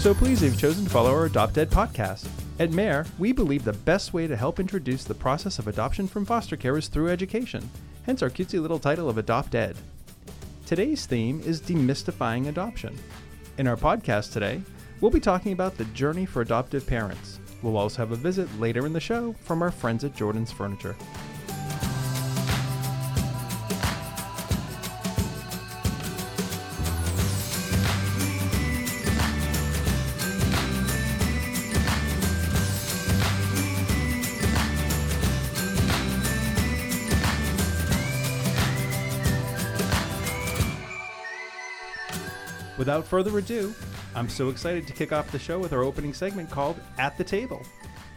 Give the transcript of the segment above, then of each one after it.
so pleased you've chosen to follow our Adopt Ed podcast. At MARE, we believe the best way to help introduce the process of adoption from foster care is through education, hence our cutesy little title of Adopt Ed. Today's theme is demystifying adoption. In our podcast today, we'll be talking about the journey for adoptive parents. We'll also have a visit later in the show from our friends at Jordan's Furniture. Without further ado, I'm so excited to kick off the show with our opening segment called At the Table.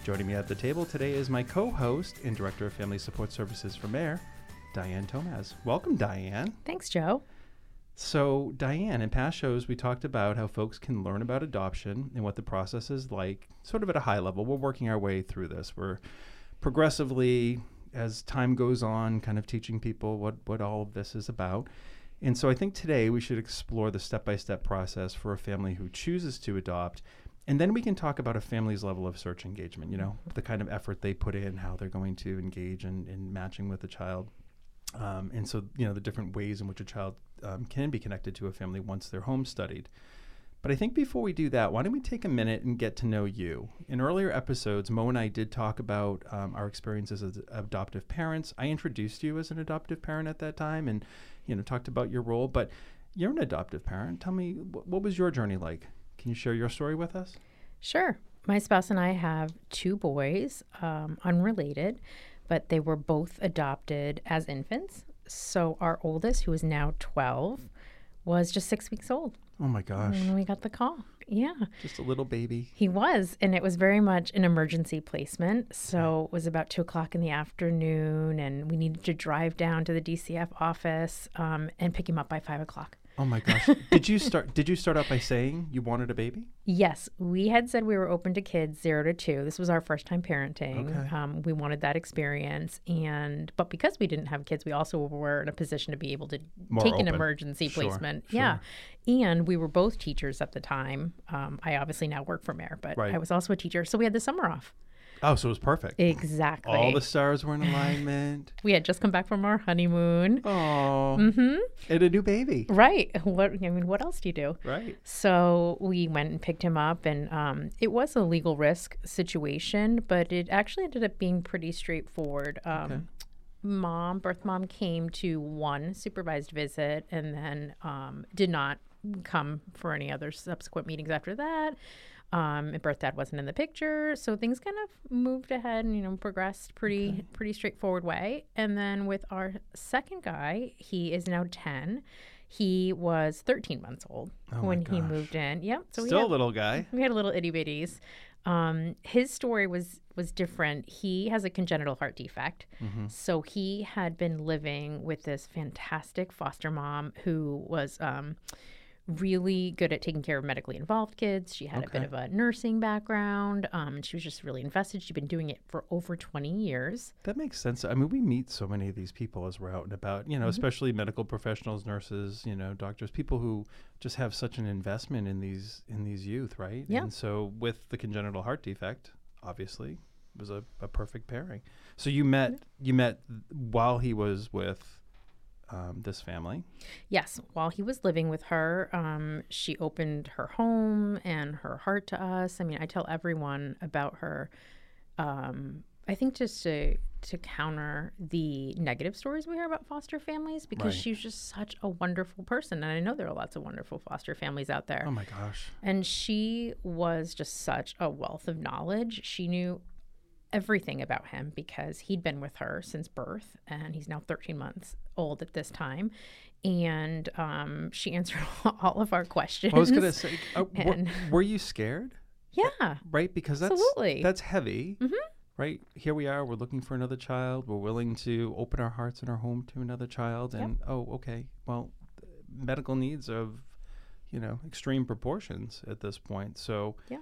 Joining me at the table today is my co host and Director of Family Support Services for MARE, Diane Tomaz. Welcome, Diane. Thanks, Joe. So, Diane, in past shows, we talked about how folks can learn about adoption and what the process is like, sort of at a high level. We're working our way through this. We're progressively, as time goes on, kind of teaching people what, what all of this is about. And so I think today we should explore the step by step process for a family who chooses to adopt. And then we can talk about a family's level of search engagement, you know, the kind of effort they put in, how they're going to engage in, in matching with the child. Um, and so, you know, the different ways in which a child um, can be connected to a family once they're home studied. But I think before we do that, why don't we take a minute and get to know you? In earlier episodes, Mo and I did talk about um, our experiences as adoptive parents. I introduced you as an adoptive parent at that time and, you know, talked about your role. But you're an adoptive parent. Tell me, wh- what was your journey like? Can you share your story with us? Sure. My spouse and I have two boys, um, unrelated, but they were both adopted as infants. So our oldest, who is now 12, was just six weeks old Oh my gosh. when we got the call. Yeah, Just a little baby. he was. And it was very much an emergency placement. So it was about two o'clock in the afternoon, and we needed to drive down to the DCF office um, and pick him up by five o'clock. Oh my gosh. did you start did you start out by saying you wanted a baby? Yes, we had said we were open to kids zero to two. This was our first time parenting. Okay. Um, we wanted that experience, and but because we didn't have kids, we also were in a position to be able to More take an emergency Sure, placement. sure. Yeah, and we were both teachers at the time. Um, I obviously now work for MARE, but Right. I was also a teacher, so we had the summer off. Oh, so it was perfect. Exactly. All the stars were in alignment. we had just come back from our honeymoon. Oh. hmm And a new baby. Right. What I mean, what else do you do? Right. So we went and picked him up, and um, it was a legal risk situation, but it actually ended up being pretty straightforward. Um, Okay. Mom, birth mom, came to one supervised visit and then um, did not come for any other subsequent meetings after that. Um, and birth dad wasn't in the picture, so things kind of moved ahead and you know progressed pretty pretty straightforward way. And then with our second guy, he is now ten. He was 13 months old Oh when he moved in. Yep. So we Still had, a little guy. we had a little itty bitties. Um, his story was was different. He has a congenital heart defect, Mm-hmm. so he had been living with this fantastic foster mom who was um, really good at taking care of medically involved kids. She had a bit of a nursing background, um, and she was just really invested. She'd been doing it for over twenty years. That makes sense. I mean, we meet so many of these people as we're out and about, you know, Mm-hmm. especially medical professionals, nurses, you know, doctors, people who just have such an investment in these in these youth, right? Yeah. And so with the congenital heart defect, obviously, it was a, a perfect pairing. So you met you met while he was with um, this family. Yes, while he was living with her, um, she opened her home and her heart to us. I mean, I tell everyone about her. Um, I think just to to counter the negative stories we hear about foster families, because Right. she was just such a wonderful person, and I know there are lots of wonderful foster families out there. Oh my gosh. And she was just such a wealth of knowledge. She knew everything about him because he'd been with her since birth and he's now 13 months old at this time. And um, she answered all of our questions. I was gonna say, uh, were, And- were you scared? Yeah. Right, because that's Absolutely. that's heavy. Mhm. Right here we are. We're looking for another child. We're willing to open our hearts and our home to another child. And oh, okay. Well, medical needs of, you know, extreme proportions at this point. So Yeah.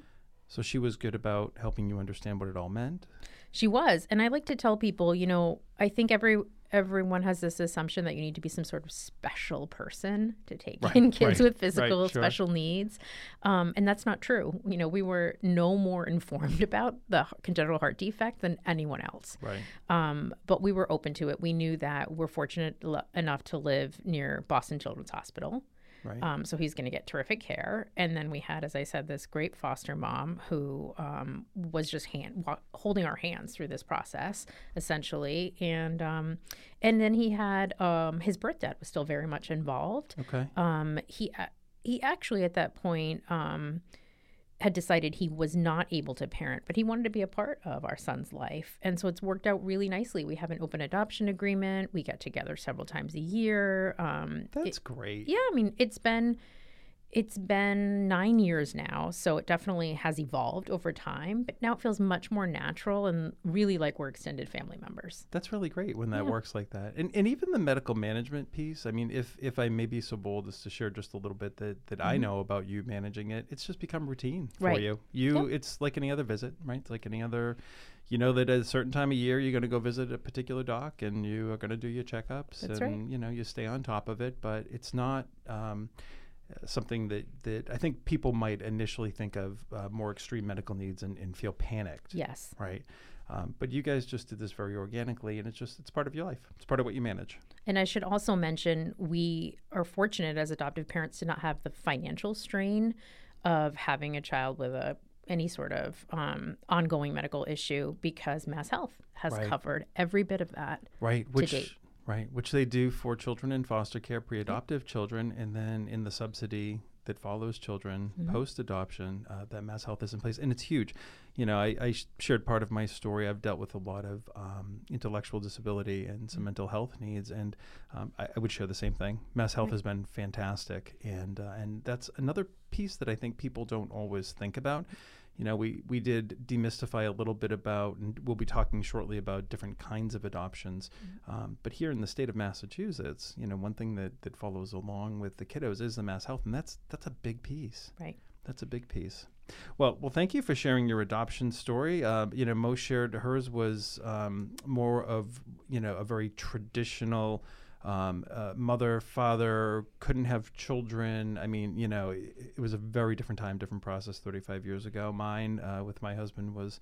So she was good about helping you understand what it all meant. She was. And I like to tell people, you know, I think every everyone has this assumption that you need to be some sort of special person to take Right, in kids right, with physical right, sure. special needs. Um, and that's not true. You know, we were no more informed about the congenital heart defect than anyone else. Right. Um, but we were open to it. We knew that we're fortunate l- enough to live near Boston Children's Hospital. Right. Um, so he's going to get terrific care. And then we had, as I said, this great foster mom who um, was just hand wa- holding our hands through this process, essentially. And um, and then he had um, his birth dad was still very much involved. okay. Um, he he actually at that point um, had decided he was not able to parent, but he wanted to be a part of our son's life, and so it's worked out really nicely. We have an open adoption agreement. We get together several times a year. Um, it- That's great. yeah, I mean, it's been it's been nine years now, so it definitely has evolved over time. But now it feels much more natural and really like we're extended family members. That's really great when that Yeah. works like that. And and even the medical management piece, I mean, if if I may be so bold as to share just a little bit that that I know about you managing it, it's just become routine for Mm-hmm. Right. you. You Yeah. it's like any other visit, right? It's like any other you know that at a certain time of year you're going to go visit a particular doc and you are going to do your checkups That's and right. you know you stay on top of it but it's not um, something that, that I think people might initially think of uh, more extreme medical needs and, and feel panicked Yes. right? Um, but you guys just did this very organically, and it's just it's part of your life. It's part of what you manage. And I should also mention we are fortunate as adoptive parents to not have the financial strain of having a child with a any sort of um, ongoing medical issue because Mass Health has Right. covered every bit of that. Right, which. Right, which they do for children in foster care, pre-adoptive children, and then in the subsidy that follows children Mm-hmm. post-adoption, uh, that Mass Health is in place, and it's huge. You know, I, I sh- shared part of my story. I've dealt with a lot of um, intellectual disability and Mm-hmm. some mental health needs, and um, I, I would share the same thing. Mass Health has been fantastic, and uh, and that's another piece that I think people don't always think about. You know, we, we did demystify a little bit about, and we'll be talking shortly about different kinds of adoptions. Um, but here in the state of Massachusetts, you know, one thing that, that follows along with the kiddos is the mass health, and that's that's a big piece. Right. That's a big piece. Well, well, thank you for sharing your adoption story. Uh, you know, Mo shared hers was um, more of you know a very traditional um, uh, mother, father couldn't have children. I mean, you know, it, it was a very different time, different process. Thirty-five years ago, mine uh, with my husband was.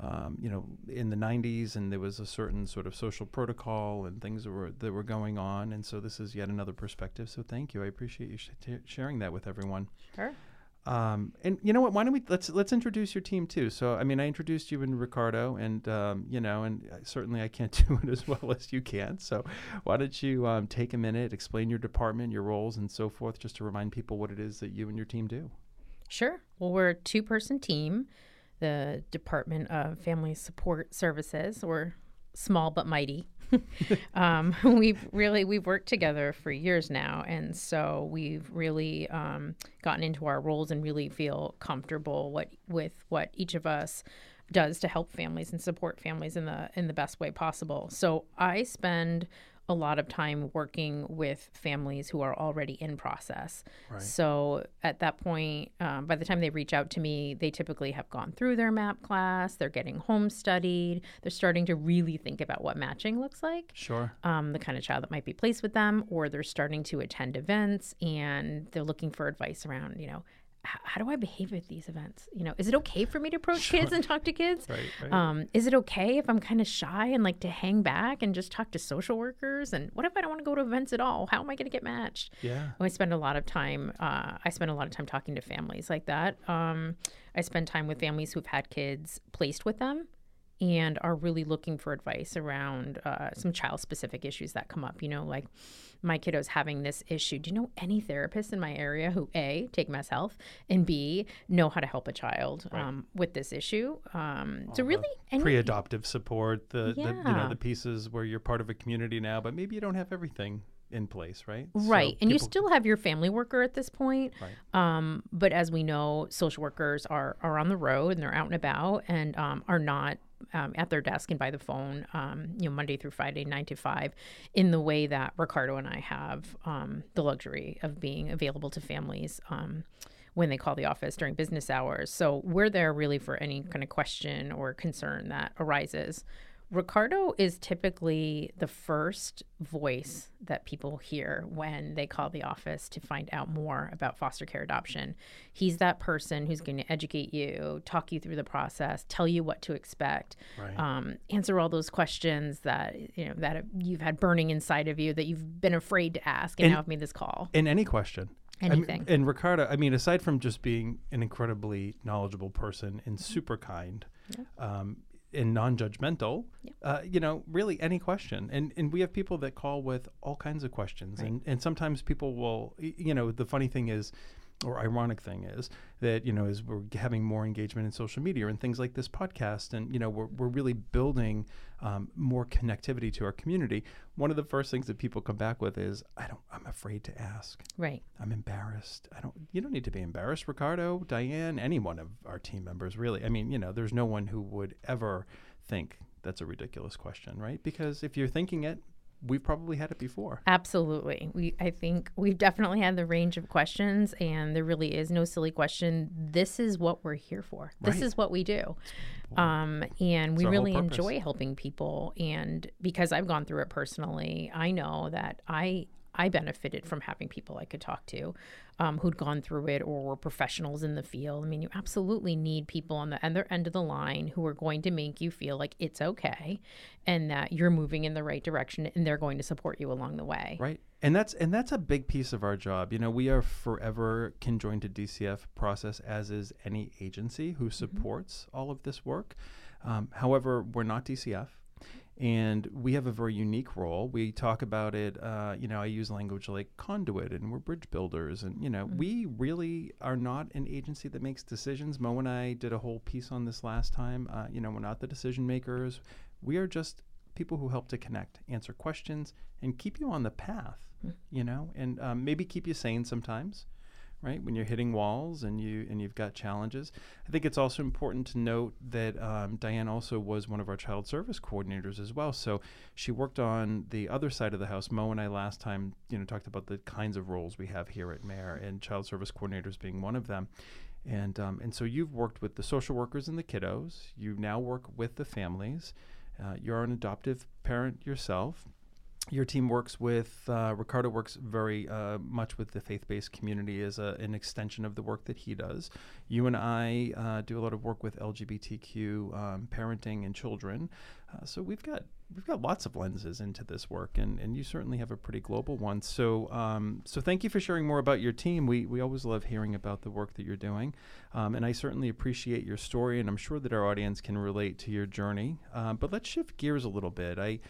Um, you know, in the 90s, and there was a certain sort of social protocol and things that were that were going on, and so this is yet another perspective. So thank you, I appreciate you sh- t- sharing that with everyone. Sure. Um, and you know what? Why don't we let's let's introduce your team too? So I mean, I introduced you and Ricardo, and um, you know, and uh, certainly I can't do it as well as you can. So why don't you um, take a minute, explain your department, your roles, and so forth, just to remind people what it is that you and your team do. Sure. Well, we're a two person team, the Department of Family Support Services. We're small but mighty. um, we've really we've worked together for years now, and so we've really um, gotten into our roles and really feel comfortable what with what each of us does to help families and support families in the in the best way possible. So I spend a lot of time working with families who are already in process. Right. So at that point, um, by the time they reach out to me, they typically have gone through their MAP class, they're getting home studied, they're starting to really think about what matching looks like. Sure. Um, the kind of child that might be placed with them, or they're starting to attend events and they're looking for advice around, you know, how do I behave at these events? You know, is it okay for me to approach kids and talk to kids? Right. Right. Um, is it okay if I'm kind of shy and like to hang back and just talk to social workers? And what if I don't want to go to events at all? How am I going to get matched? yeah. I spend a lot of time. Uh, I spend a lot of time talking to families like that. Um, I spend time with families who've had kids placed with them and are really looking for advice around uh, some child-specific issues that come up. You know, like my kiddo's having this issue. Do you know any therapists in my area who a take mass health and b know how to help a child um, with this issue? Um, so really, any, Pre-adoptive support, the, the you know the pieces where you're part of a community now, but maybe you don't have everything in place, right? Right. So and you still have your family worker at this point. Right. Um, but as we know, social workers are, are on the road and they're out and about and um, are not um, at their desk and by the phone, um, you know, Monday through Friday, nine to five, in the way that Ricardo and I have um, the luxury of being available to families. Um, when they call the office during business hours. So we're there really for any kind of question or concern that arises Ricardo is typically the first voice that people hear when they call the office to find out more about foster care adoption. He's that person who's going to educate you, talk you through the process, tell you what to expect, Right. um, answer all those questions that you know that you've had burning inside of you that you've been afraid to ask, and, And- now have made this call. in any question. I mean, Anything. and Ricardo, I mean, aside from just being an incredibly knowledgeable person and super kind, um, and non-judgmental, uh, you know, really any question. And and we have people that call with all kinds of questions, and and sometimes people will, you know, the funny thing is. Or ironic thing is that you know as we're having more engagement in social media and things like this podcast, and you know we're we're really building um, more connectivity to our community. One of the first things that people come back with is, "I don't, I'm afraid to ask." Right. I'm embarrassed. I don't. You don't need to be embarrassed, Ricardo, Diane, any one of our team members, really. I mean, you know, there's no one who would ever think that's a ridiculous question, right? Because if you're thinking it, we've probably had it before. Absolutely. We I think we've definitely had the range of questions and there really is no silly question. This is what we're here for. This is what we do. Um, and we really enjoy helping people and because I've gone through it personally, I know that I I benefited from having people I could talk to um, who'd gone through it or were professionals in the field. I mean, you absolutely need people on the other end of the line who are going to make you feel like it's okay and that you're moving in the right direction and they're going to support you along the way. Right. And that's and that's a big piece of our job. You know, we are forever conjoined to DCF process, as is any agency who supports all of this work. Um, however, we're not DCF. And we have a very unique role. We talk about it, uh, you know, I use language like conduit and we're bridge builders. And, you know, we really are not an agency that makes decisions. Mo and I did a whole piece on this last time. Uh, you know, we're not the decision makers. We are just people who help to connect, answer questions, and keep you on the path, you know, and um, maybe keep you sane sometimes, right? When you're hitting walls and you and you've got challenges. I think it's also important to note that um, Diane also was one of our child service coordinators as well. So she worked on the other side of the house. Mo and I last time, you know, talked about the kinds of roles we have here at MARE, and child service coordinators being one of them. And um, and so you've worked with the social workers and the kiddos. You now work with the families. Uh, you're an adoptive parent yourself. Your team works with uh, Ricardo works very uh, much with the faith-based community as a, an extension of the work that he does. You and I uh, do a lot of work with LGBTQ um, parenting and children. Uh, so we've got we've got lots of lenses into this work, and, and you certainly have a pretty global one. So um, so thank you for sharing more about your team. We we always love hearing about the work that you're doing, um, and I certainly appreciate your story, and I'm sure that our audience can relate to your journey. Um, but let's shift gears a little bit. I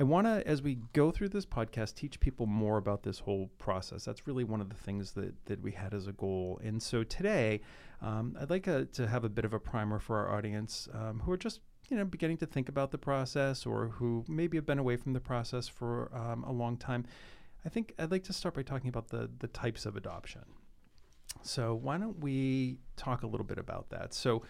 I want to, as we go through this podcast, teach people more about this whole process. That's really one of the things that, that we had as a goal. And so today, um, I'd like a, to have a bit of a primer for our audience um, who are just you know beginning to think about the process or who maybe have been away from the process for um, a long time. I think I'd like to start by talking about the the types of adoption. So why don't we talk a little bit about that? So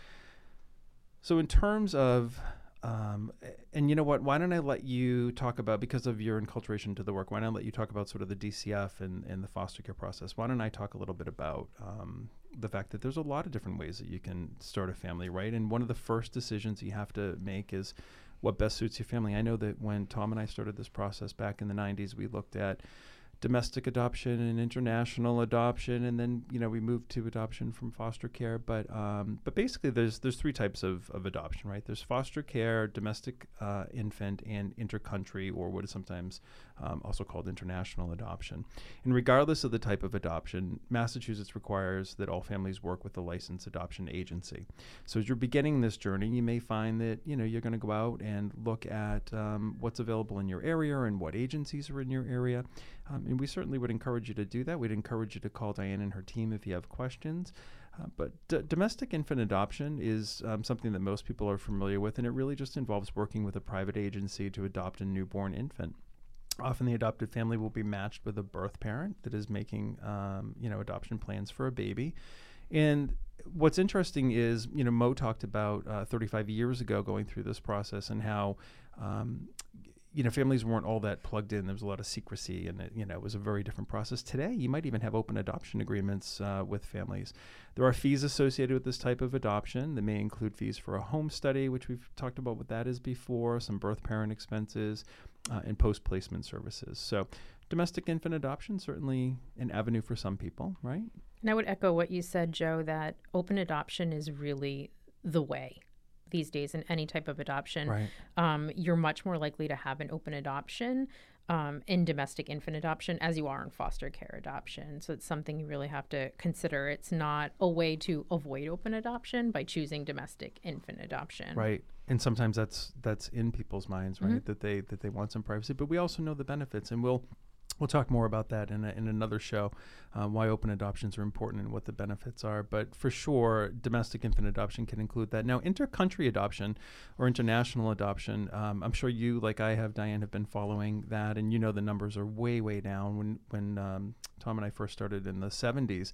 so in terms of um, and you know what? Why don't I let you talk about because of your enculturation to the work? Why don't I let you talk about sort of the DCF and, and the foster care process? Why don't I talk a little bit about um, the fact that there's a lot of different ways that you can start a family, right? And one of the first decisions you have to make is what best suits your family. I know that when Tom and I started this process back in the 90s, we looked at domestic adoption and international adoption, and then you know we moved to adoption from foster care. But um, but basically, there's there's three types of, of adoption, right? There's foster care, domestic uh, infant, and intercountry, or what is sometimes um, also called international adoption. And regardless of the type of adoption, Massachusetts requires that all families work with a licensed adoption agency. So as you're beginning this journey, you may find that you know you're going to go out and look at um, what's available in your area and what agencies are in your area. Um, and we certainly would encourage you to do that. We'd encourage you to call Diane and her team if you have questions. Uh, but d- domestic infant adoption is um, something that most people are familiar with, and it really just involves working with a private agency to adopt a newborn infant. Often, the adopted family will be matched with a birth parent that is making, um, you know, adoption plans for a baby. And what's interesting is, you know, Mo talked about uh, 35 years ago going through this process and how, um, you know, families weren't all that plugged in. There was a lot of secrecy, and it, you know, it was a very different process. Today, you might even have open adoption agreements uh, with families. There are fees associated with this type of adoption. That may include fees for a home study, which we've talked about what that is before, some birth parent expenses, uh, and post placement services. So, domestic infant adoption certainly an avenue for some people, right? And I would echo what you said, Joe, that open adoption is really the way these days in any type of adoption. Right. Um, you're much more likely to have an open adoption um, in domestic infant adoption as you are in foster care adoption. So it's something you really have to consider. It's not a way to avoid open adoption by choosing domestic infant adoption. Right. And sometimes that's that's in people's minds, right? That they that they want some privacy, but we also know the benefits, and we'll We'll talk more about that in, a, in another show, uh, why open adoptions are important and what the benefits are. But for sure, domestic infant adoption can include that. Now, inter-country adoption or international adoption, um, I'm sure you, like I have, Diane, have been following that, and you know the numbers are way, way down. When when um, Tom and I first started in the 70s,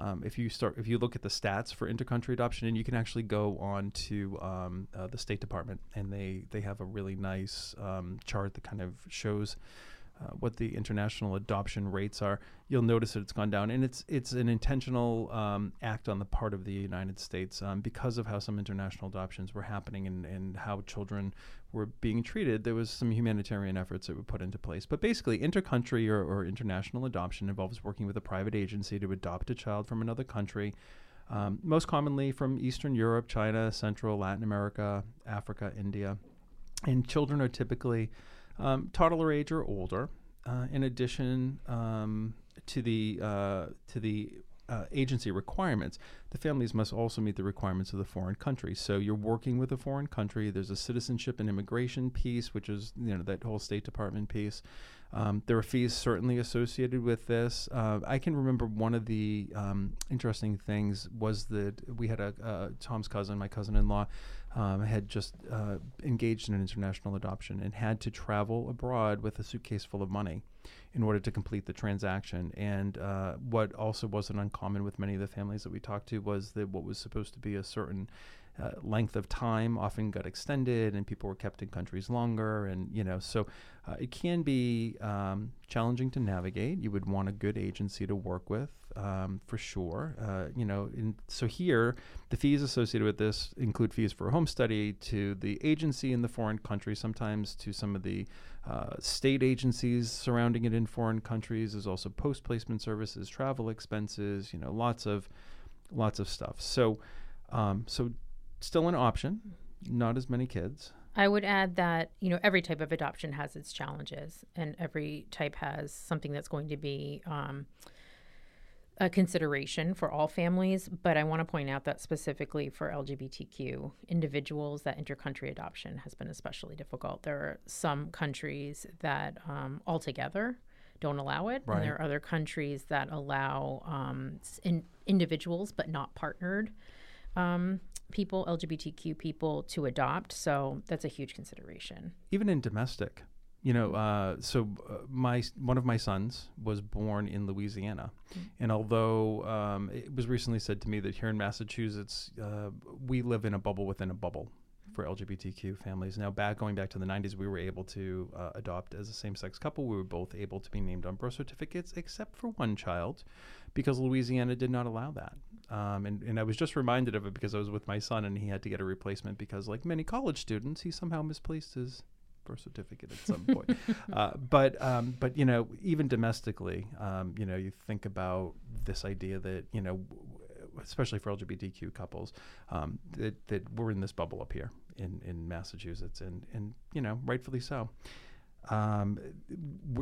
um, if you start, if you look at the stats for intercountry adoption, and you can actually go on to um, uh, the State Department, and they they have a really nice um, chart that kind of shows uh, what the international adoption rates are, you'll notice that it's gone down, and it's it's an intentional um, act on the part of the United States um, because of how some international adoptions were happening and, and how children were being treated. There was some humanitarian efforts that were put into place, but basically, intercountry or, or international adoption involves working with a private agency to adopt a child from another country. Um, most commonly from Eastern Europe, China, Central, Latin America, Africa, India. And children are typically um, toddler age or older. Uh, in addition um, to the uh, to the uh, agency requirements, the families must also meet the requirements of the foreign country. So you're working with a foreign country. There's a citizenship and immigration piece, which is you know that whole State Department piece. Um, there are fees certainly associated with this. Uh, I can remember one of the um, interesting things was that we had a uh, Tom's cousin, my cousin-in-law, um, had just uh, engaged in an international adoption and had to travel abroad with a suitcase full of money in order to complete the transaction. And uh, what also wasn't uncommon with many of the families that we talked to was that what was supposed to be a certain uh, length of time often got extended and people were kept in countries longer and you know so uh, it can be um, challenging to navigate you would want a good agency to work with um, for sure uh, you know in, so here the fees associated with this include fees for home study to the agency in the foreign country sometimes to some of the uh, state agencies surrounding it in foreign countries there's also post-placement services travel expenses you know lots of lots of stuff so um, so still an option, not as many kids. I would add that, you know, every type of adoption has its challenges and every type has something that's going to be um, a consideration for all families. But I want to point out that specifically for LGBTQ individuals, that intercountry adoption has been especially difficult. There are some countries that um, altogether don't allow it, Right. and there are other countries that allow um, in, individuals but not partnered um, people, LGBTQ people, to adopt. So that's a huge consideration. even in domestic you know uh, so uh, my one of my sons was born in louisiana. And although um, it was recently said to me that here in massachusetts uh, we live in a bubble within a bubble for lgbtq families. Now back going back to the 90s we were able to uh, adopt as a same-sex couple. We were both able to be named on birth certificates except for one child because louisiana did not allow that. Um, and, and i was just reminded of it because i was with my son and he had to get a replacement because like many college students he somehow misplaced his birth certificate at some point. Uh, but um, but you know, even domestically, um, you know, you think about this idea that you know, especially for LGBTQ couples, um, that that we're in this bubble up here in in Massachusetts, and and you know, rightfully so. Um,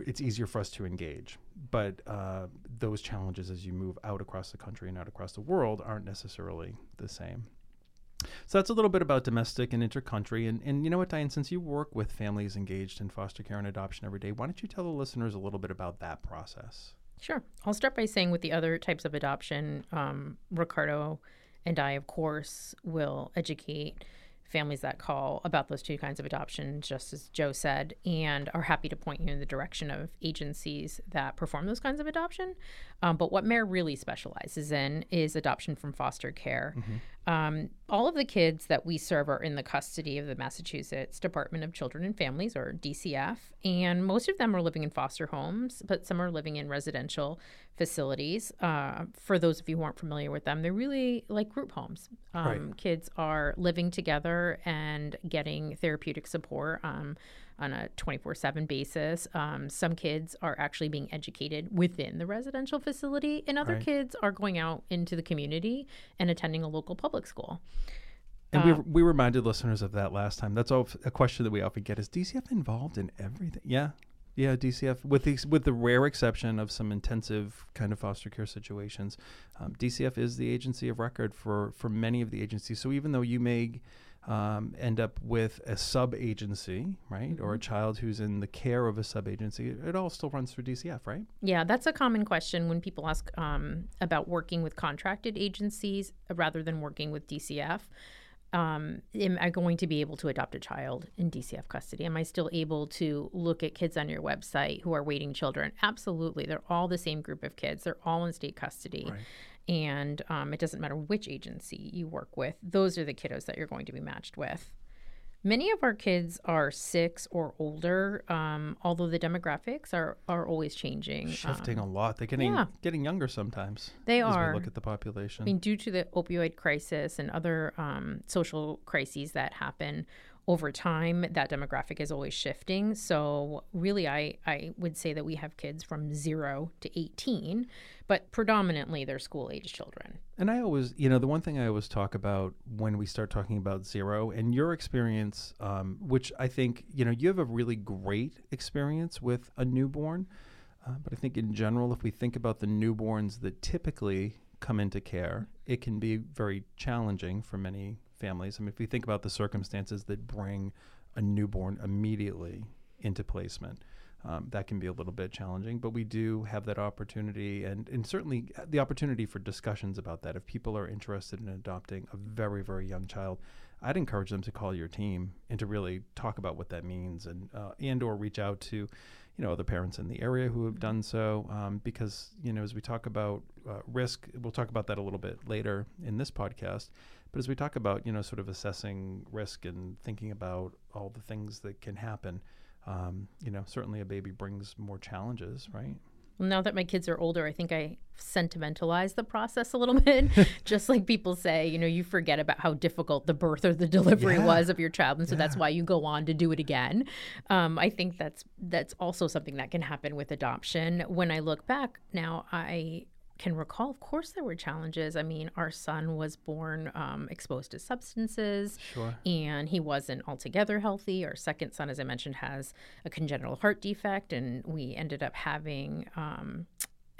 it's easier for us to engage, but uh, those challenges as you move out across the country and out across the world aren't necessarily the same. So that's a little bit about domestic and intercountry. And, and you know what, Diane, since you work with families engaged in foster care and adoption every day, why don't you tell the listeners a little bit about that process? Sure. I'll start by saying with the other types of adoption, um, Ricardo and I, of course, will educate families that call about those two kinds of adoption, just as Joe said, and are happy to point you in the direction of agencies that perform those kinds of adoption. Um, but what MARE really specializes in is adoption from foster care. Um, all of the kids that we serve are in the custody of the Massachusetts Department of Children and Families, or DCF, and most of them are living in foster homes, but some are living in residential facilities. Uh, for those of you who aren't familiar with them, they're really like group homes. Um, Right. Kids are living together and getting therapeutic support. Um, on a 24 7 basis. Um, some kids are actually being educated within the residential facility, and other Right. kids are going out into the community and attending a local public school. And Uh, we, we reminded listeners of that last time. That's all, a question that we often get: Is DCF involved in everything? Yeah, yeah. DCF, with the with the rare exception of some intensive kind of foster care situations, um, DCF is the agency of record for for many of the agencies. So even though you may um, end up with a sub agency, right, or a child who's in the care of a sub agency, it all still runs through DCF, right? Yeah, that's a common question when people ask um, about working with contracted agencies rather than working with DCF. Um, am I going to be able to adopt a child in DCF custody? Am I still able to look at kids on your website who are waiting children? Absolutely. They're all the same group of kids, they're all in state custody. Right. And um, it doesn't matter which agency you work with, those are the kiddos that you're going to be matched with. Many of our kids are six or older, um, although the demographics are, are always changing. Shifting Um, a lot. They're getting yeah. getting younger sometimes. They as are. We look at the population. I mean, due to the opioid crisis and other um, social crises that happen over time, that demographic is always shifting. So, really, I, I would say that we have kids from zero to 18, but predominantly they're school age children. And I always, you know, the one thing I always talk about when we start talking about zero and your experience, um, which I think, you know, you have a really great experience with a newborn. Uh, but I think in general, if we think about the newborns that typically come into care, it can be very challenging for many families. I mean, if we think about the circumstances that bring a newborn immediately into placement, um, that can be a little bit challenging. But we do have that opportunity, and and certainly the opportunity for discussions about that. If people are interested in adopting a very very young child, I'd encourage them to call your team and to really talk about what that means, and uh, and or reach out to, you know, other parents in the area who have done so. Um, because you know, as we talk about uh, risk, we'll talk about that a little bit later in this podcast. But as we talk about, you know, sort of assessing risk and thinking about all the things that can happen, um, you know, certainly a baby brings more challenges, right? Well, now that my kids are older, I think I sentimentalize the process a little bit. Just like people say, you know, you forget about how difficult the birth or the delivery Yeah. was of your child, and so that's why you go on to do it again. Um, I think that's that's also something that can happen with adoption. When I look back now, I can recall, of course, there were challenges. I mean, our son was born um, exposed to substances Sure. and he wasn't altogether healthy. Our second son, as I mentioned, has a congenital heart defect, and we ended up having um,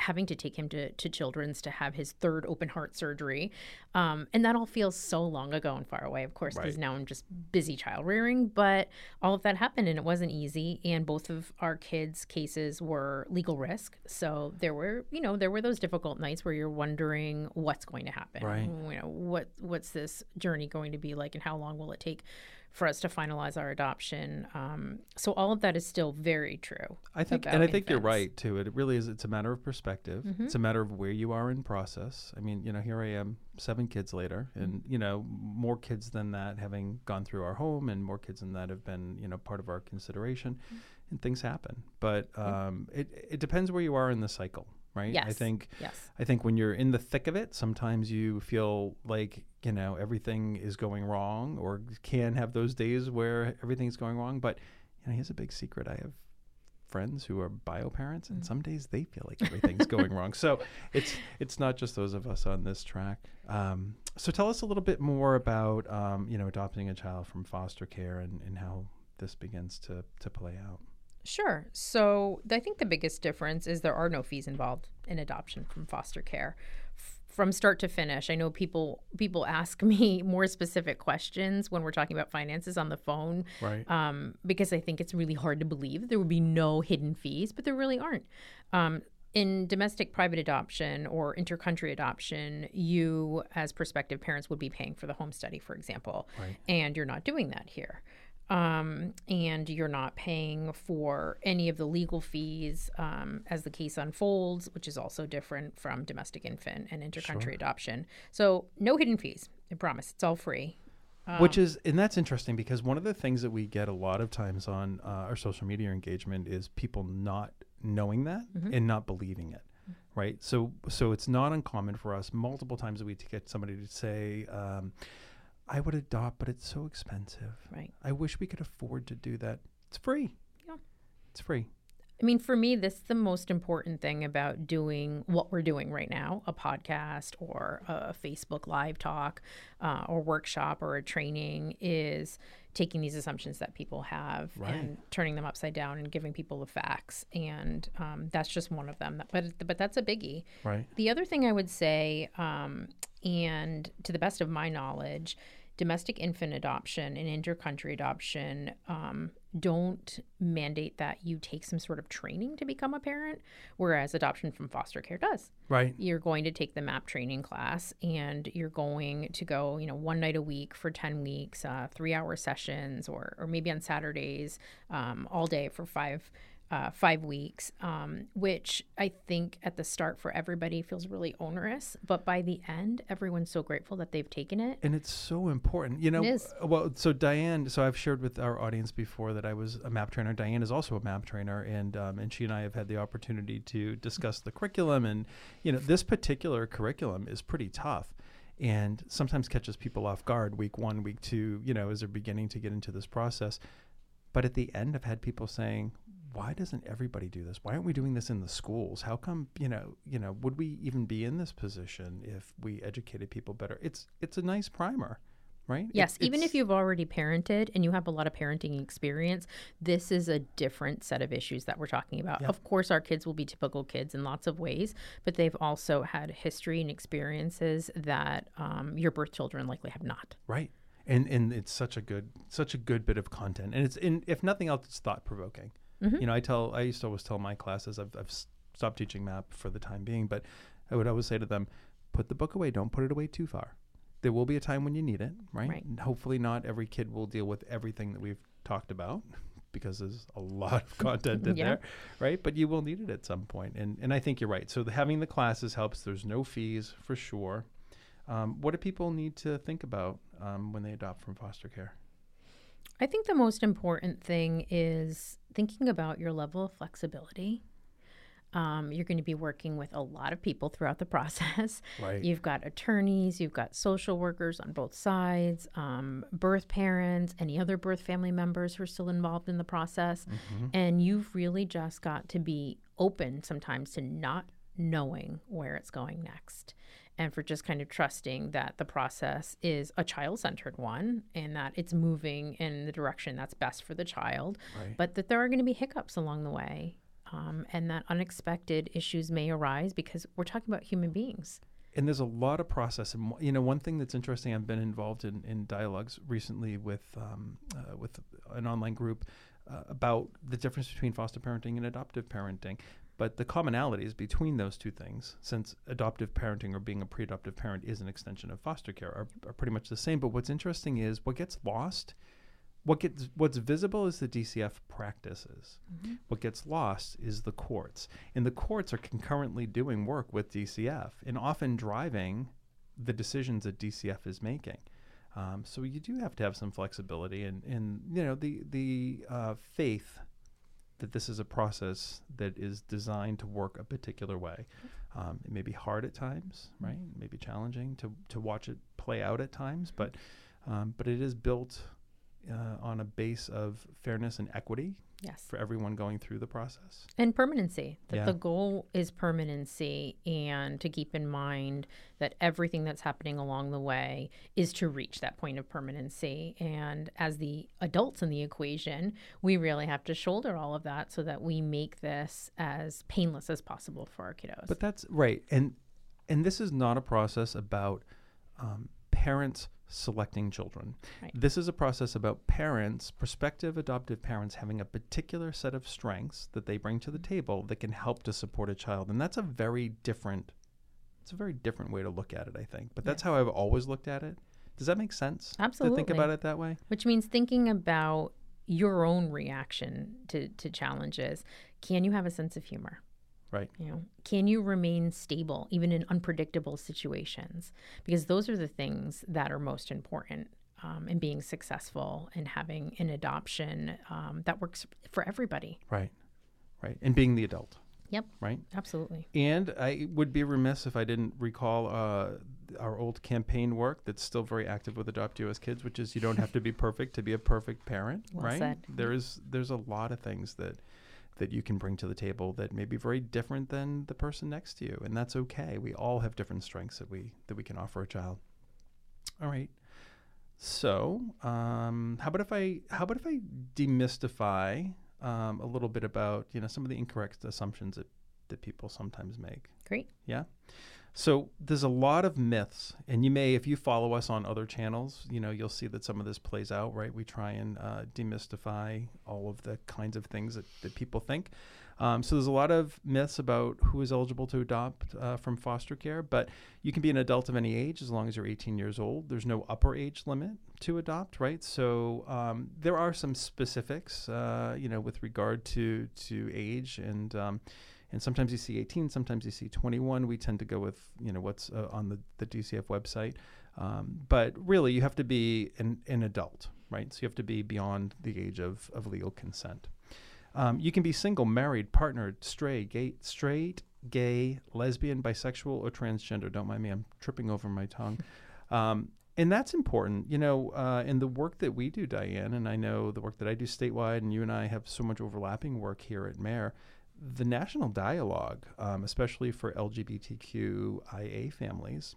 having to take him to, to children's to have his third open heart surgery. Um, and that all feels so long ago and far away, of course, because Right. now I'm just busy child rearing. But all of that happened and it wasn't easy. And both of our kids' cases were legal risk. So there were, you know, there were those difficult nights where you're wondering what's going to happen. Right. You know, what what's this journey going to be like and how long will it take for us to finalize our adoption. Um, so all of that is still very true. I think, and I think you're right too. It really is. It's a matter of perspective. Mm-hmm. It's a matter of where you are in process. I mean, you know, here I am, seven kids later, Mm-hmm. and you know, more kids than that having gone through our home, and more kids than that have been, you know, part of our consideration, Mm-hmm. and things happen. But um, it it depends where you are in the cycle, right? I Yes. think Yes. I think when you're in the thick of it, sometimes you feel like, you know, everything is going wrong or can have those days where everything's going wrong. But, you know, here's a big secret. I have friends who are bio parents and some days they feel like everything's going wrong. So it's it's not just those of us on this track. Um, so tell us a little bit more about, um, you know, adopting a child from foster care and, and how this begins to, to play out. Sure. So I think the biggest difference is there are no fees involved in adoption from foster care. From start to finish, I know people people ask me more specific questions when we're talking about finances on the phone, Right. um, because I think it's really hard to believe there would be no hidden fees, but there really aren't. Um, in domestic private adoption or intercountry adoption, you, as prospective parents, would be paying for the home study, for example, Right. and you're not doing that here. Um, and you're not paying for any of the legal fees um, as the case unfolds, which is also different from domestic infant and intercountry adoption. So, no hidden fees. I promise. It's all free. Which Um, is, and that's interesting because one of the things that we get a lot of times on uh, our social media engagement is people not knowing that Mhm. and not believing it, right? So, so it's not uncommon for us multiple times a week to get somebody to say, um, "I would adopt, but it's so expensive. Right. I wish we could afford to do that. It's free. Yeah. it's free. I mean, for me, this is the most important thing about doing what we're doing right now a podcast or a Facebook live talk uh, or workshop or a training is taking these assumptions that people have Right. and turning them upside down and giving people the facts. And um, that's just one of them. But, but that's a biggie. Right. The other thing I would say, um, and to the best of my knowledge, domestic infant adoption and intercountry adoption um, don't mandate that you take some sort of training to become a parent, whereas adoption from foster care does. Right. You're going to take the MAP training class and you're going to go, you know, one night a week for 10 weeks, uh, three hour sessions, or, or maybe on Saturdays, um, all day for five. Uh, five weeks, um, which I think at the start for everybody feels really onerous, but by the end, everyone's so grateful that they've taken it. And it's so important, you know. Well, so Diane, so I've shared with our audience before that I was a map trainer. Diane is also a map trainer, and um, and she and I have had the opportunity to discuss the curriculum. And you know, this particular curriculum is pretty tough, and sometimes catches people off guard. Week one, week two, you know, as they're beginning to get into this process. But at the end, I've had people saying, "Why doesn't everybody do this? Why aren't we doing this in the schools? How come, you know, you know, would we even be in this position if we educated people better?" It's it's a nice primer, right? Yes, even it's- if you've already parented and you have a lot of parenting experience, this is a different set of issues that we're talking about. Yeah. Of course, our kids will be typical kids in lots of ways, but they've also had history and experiences that um, your birth children likely have not. right, and and it's such a good such a good bit of content, and it's in if nothing else, it's thought provoking. Mhm. You know, I tell I used to always tell my classes I've I've stopped teaching map for the time being, but I would always say to them, put the book away, don't put it away too far. There will be a time when you need it, right? Right. Hopefully, not every kid will deal with everything that we've talked about. Because there's a lot of content in Yeah. there, right? But you will need it at some point, and and I think you're right. So the, having the classes helps. There's no fees for sure. Um, what do people need to think about um, when they adopt from foster care? I think the most important thing is thinking about your level of flexibility. Um, you're going to be working with a lot of people throughout the process. Right. You've got attorneys, you've got social workers on both sides, um, birth parents, any other birth family members who are still involved in the process. And you've really just got to be open sometimes to not knowing where it's going next. And for just kind of trusting that the process is a child centered one and that it's moving in the direction that's best for the child, Right. but that there are going to be hiccups along the way. Um, and that unexpected issues may arise because we're talking about human beings. and there's a lot of process and you know one thing that's interesting i've been involved in, in dialogues recently with um, uh, with an online group uh, about the difference between foster parenting and adoptive parenting but the commonalities between those two things since adoptive parenting or being a pre-adoptive parent is an extension of foster care are, are pretty much the same but what's interesting is what gets lost what gets what's visible is the DCF practices. What gets lost is the courts, and the courts are concurrently doing work with DCF and often driving the decisions that DCF is making. Um, so you do have to have some flexibility and, and you know the the uh, faith that this is a process that is designed to work a particular way. Um, it may be hard at times, right? It may be challenging to, to watch it play out at times, but um, but it is built uh, on a base of fairness and equity Yes. for everyone going through the process. And permanency. That Yeah. the goal is permanency and to keep in mind that everything that's happening along the way is to reach that point of permanency. And as the adults in the equation, we really have to shoulder all of that so that we make this as painless as possible for our kiddos. But that's right, and and this is not a process about um, parents selecting children. Right. This is a process about parents, prospective adoptive parents, having a particular set of strengths that they bring to the mm-hmm. table that can help to support a child, and that's a very different. It's a very different way to look at it, I think. But that's Yes. how I've always looked at it. Does that make sense? Absolutely to think about it that way. which means thinking about your own reaction to, to challenges. Can you have a sense of humor? Right. You know, can you remain stable even in unpredictable situations? Because those are the things that are most important um, in being successful and having an adoption um, that works for everybody. Right. Right. And being the adult. Yep. Right. Absolutely. And I would be remiss if I didn't recall uh, our old campaign work that's still very active with AdoptUSKids, which is you don't have to be perfect to be a perfect parent, Well right? said. There is there's a lot of things that that you can bring to the table that may be very different than the person next to you, and that's okay. We all have different strengths that we that we can offer a child. All right. So, um, how about if I how about if I demystify um, a little bit about you know some of the incorrect assumptions that that people sometimes make. Great. Yeah. So there's a lot of myths, and you may, if you follow us on other channels, you know you'll see that some of this plays out. Right? We try and uh, demystify all of the kinds of things that, that people think. Um, so there's a lot of myths about who is eligible to adopt uh, from foster care, but you can be an adult of any age as long as you're 18 years old. There's no upper age limit to adopt, right? So um, there are some specifics, uh, you know, with regard to to age and. Um, and sometimes you see 18, sometimes you see 21. We tend to go with you know what's uh, on the, the DCF website, um, but really you have to be an, an adult, right? So you have to be beyond the age of, of legal consent. Um, you can be single, married, partnered, straight, gay, straight, gay, lesbian, bisexual, or transgender. Don't mind me, I'm tripping over my tongue. Um, and that's important, you know, uh, in the work that we do, Diane, and I know the work that I do statewide, and you and I have so much overlapping work here at MARE the national dialogue, um, especially for LGBTQIA families,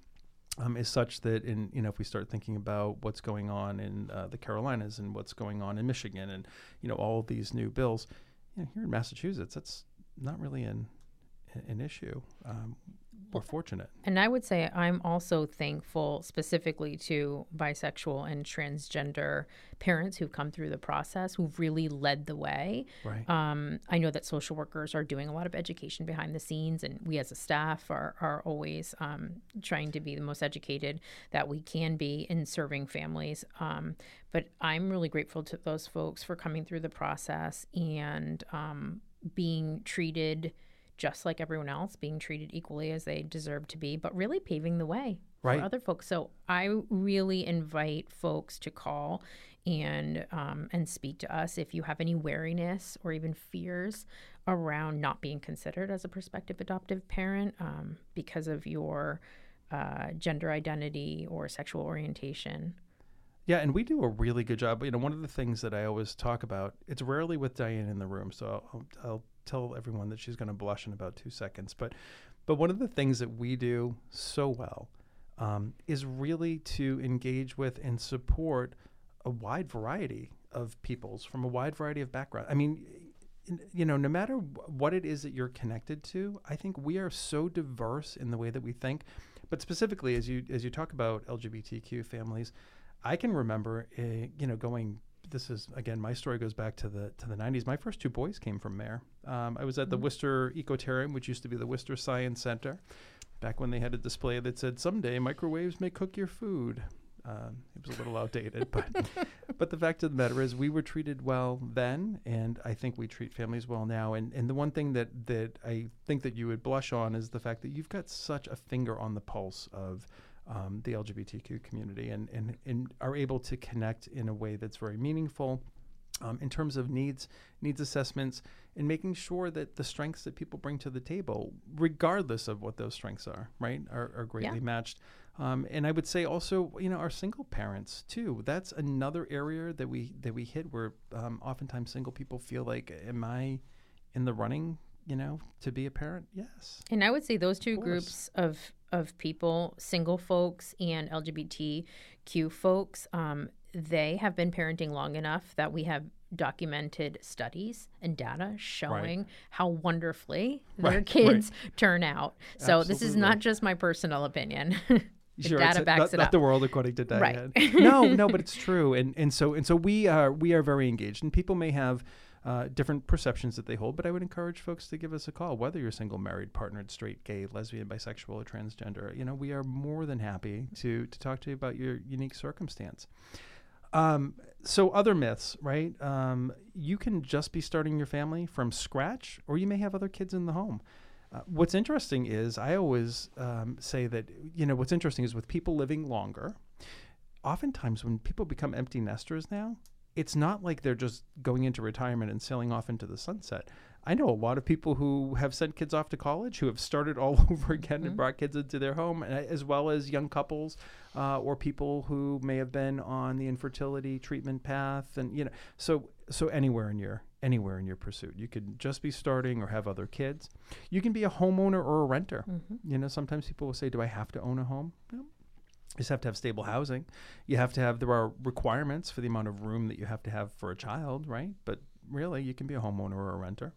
um, is such that in you know if we start thinking about what's going on in uh, the Carolinas and what's going on in Michigan and you know all these new bills, you know, here in Massachusetts, that's not really an an issue. Um, we're fortunate. And I would say I'm also thankful specifically to bisexual and transgender parents who've come through the process, who've really led the way. Right. Um, I know that social workers are doing a lot of education behind the scenes, and we as a staff are, are always um, trying to be the most educated that we can be in serving families. Um, but I'm really grateful to those folks for coming through the process and um, being treated just like everyone else, being treated equally as they deserve to be, but really paving the way Right. for other folks. So I really invite folks to call and um, and speak to us if you have any wariness or even fears around not being considered as a prospective adoptive parent um, because of your uh, gender identity or sexual orientation. Yeah, and we do a really good job. You know, one of the things that I always talk about, it's rarely with Diane in the room, so I'll, I'll tell everyone that she's going to blush in about two seconds. But, but one of the things that we do so well um, is really to engage with and support a wide variety of peoples from a wide variety of backgrounds. I mean, you know, no matter what it is that you're connected to, I think we are so diverse in the way that we think. But specifically, as you as you talk about LGBTQ families, I can remember, uh, you know, going. This is again, my story goes back to the to the '90s. My first two boys came from MARE. Um, I was at the Worcester Ecotarium, which used to be the Worcester Science Center, back when they had a display that said, "Someday microwaves may cook your food." Um, it was a little outdated, but but the fact of the matter is, we were treated well then, and I think we treat families well now. And and the one thing that that I think that you would blush on is the fact that you've got such a finger on the pulse of um, the LGBTQ community, and, and and are able to connect in a way that's very meaningful. Um, in terms of needs needs assessments and making sure that the strengths that people bring to the table, regardless of what those strengths are, right, are, are greatly matched. Um, and I would say also, you know, our single parents too. That's another area that we that we hit where um, oftentimes single people feel like, am I in the running, you know, to be a parent? Yes. And I would say those two course. groups of of people, single folks and LGBTQ folks, um, they have been parenting long enough that we have documented studies and data showing how wonderfully their Right, right. kids turn out. So this is not just my personal opinion. Sure, data it's backs not, it not up. the world according to Right. No, no, but it's true, and and so and so we are we are very engaged, and people may have uh, different perceptions that they hold, but I would encourage folks to give us a call, whether you're single, married, partnered, straight, gay, lesbian, bisexual, or transgender. You know, we are more than happy to to talk to you about your unique circumstance. Um, so other myths, right? Um, you can just be starting your family from scratch, or you may have other kids in the home. Uh, what's interesting is I always um, say that, you know, what's interesting is with people living longer, oftentimes when people become empty nesters now, it's not like they're just going into retirement and sailing off into the sunset. I know a lot of people who have sent kids off to college who have started all over again Mm-hmm. and brought kids into their home, as well as young couples uh, or people who may have been on the infertility treatment path, and you know, so so anywhere in your anywhere in your pursuit, you could just be starting or have other kids. You can be a homeowner or a renter. Mhm. You know, sometimes people will say, "Do I have to own a home?" No. You just have to have stable housing. You have to have there are requirements for the amount of room that you have to have for a child, right? But really, you can be a homeowner or a renter.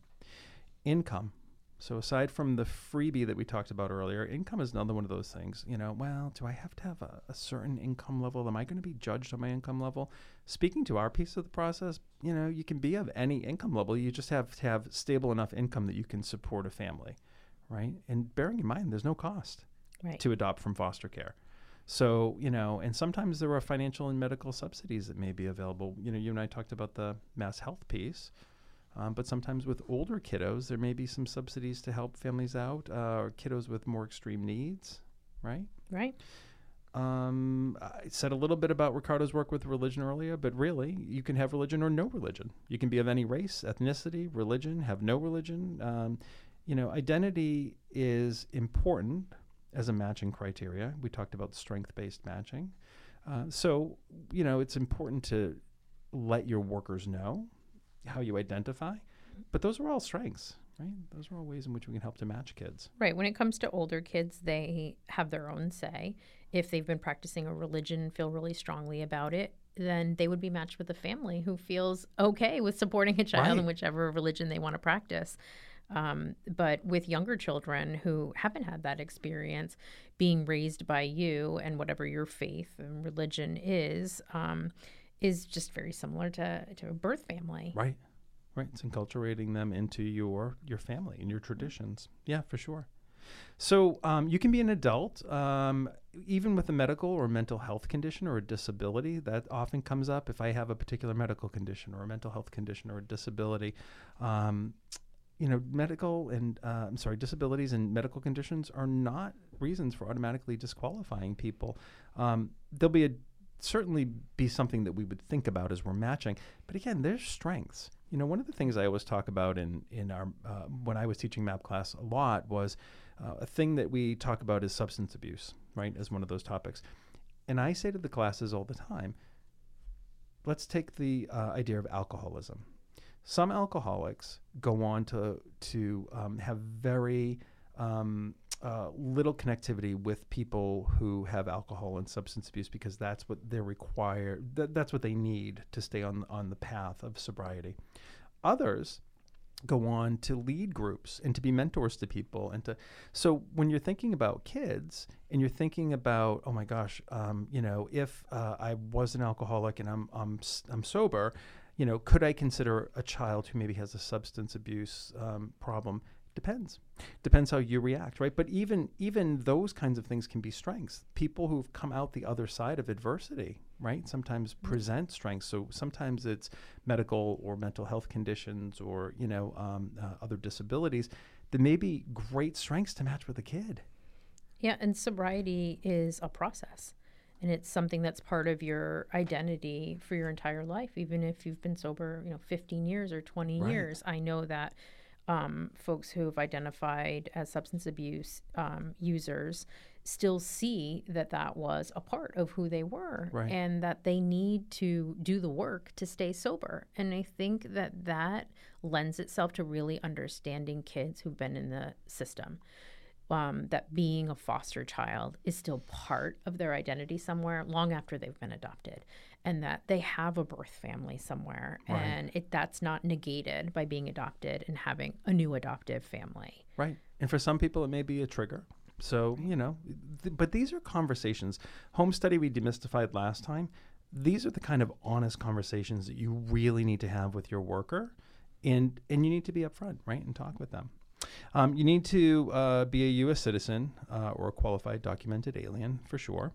Income. So aside from the freebie that we talked about earlier, income is another one of those things. You know, well, do I have to have a, a certain income level? Am I going to be judged on my income level? Speaking to our piece of the process, you know, you can be of any income level. You just have to have stable enough income that you can support a family, right? And bearing in mind, there's no cost Right. to adopt from foster care. So, you know, and sometimes there are financial and medical subsidies that may be available. You know, you and I talked about the MassHealth piece, um, but sometimes with older kiddos, there may be some subsidies to help families out, uh, or kiddos with more extreme needs, right? Right. Um, I said a little bit about Ricardo's work with religion earlier, but really, you can have religion or no religion. You can be of any race, ethnicity, religion, have no religion. Um, you know, identity is important as a matching criteria. We talked about strength based matching. Uh, so, you know, it's important to let your workers know how you identify, but those are all strengths, right? Those are all ways in which we can help to match kids. Right. When it comes to older kids, they have their own say. If they've been practicing a religion and feel really strongly about it, then they would be matched with a family who feels okay with supporting a child Right. in whichever religion they want to practice. Um, but with younger children who haven't had that experience, being raised by you and whatever your faith and religion is, um, is just very similar to, to a birth family. Right. Right. It's enculturating them into your your family and your traditions. Yeah, for sure. So um, you can be an adult, um, even with a medical or mental health condition or a disability. That often comes up if I have a particular medical condition or a mental health condition or a disability. Um, you know, medical and uh, I'm sorry, disabilities and medical conditions are not reasons for automatically disqualifying people. Um, there'll be a certainly be something that we would think about as we're matching. But again, there's strengths. You know, one of the things I always talk about in in our uh, when I was teaching MAP class a lot was uh, a thing that we talk about is substance abuse, right, as one of those topics. And I say to the classes all the time, let's take the uh, idea of alcoholism. Some alcoholics go on to to um, have very um, uh, little connectivity with people who have alcohol and substance abuse because that's what they're required. That, that's what they need to stay on on the path of sobriety. Others go on to lead groups and to be mentors to people and to so when you're thinking about kids and you're thinking about oh my gosh um, you know if uh, I was an alcoholic and I'm I'm I'm sober you know could I consider a child who maybe has a substance abuse um, problem? Depends. Depends how you react right? But even even those kinds of things can be strengths. People who've come out the other side of adversity right sometimes present strengths. So sometimes it's medical or mental health conditions or you know um, uh, other disabilities that may be great strengths to match with a kid. Yeah, and sobriety is a process. And it's something that's part of your identity for your entire life, even if you've been sober, you know, 15 years or 20 Right. years. I know that um, folks who have identified as substance abuse um, users still see that that was a part of who they were Right. and that they need to do the work to stay sober. And I think that that lends itself to really understanding kids who've been in the system um, that being a foster child is still part of their identity somewhere long after they've been adopted and that they have a birth family somewhere Right. and it that's not negated by being adopted and having a new adoptive family Right. And for some people, it may be a trigger. So, you know, th- but these are conversations. Home study we demystified last time. These are the kind of honest conversations that you really need to have with your worker. And, and you need to be upfront, right? And talk with them. Um, you need to uh, be a U.S. citizen uh, or a qualified documented alien for sure.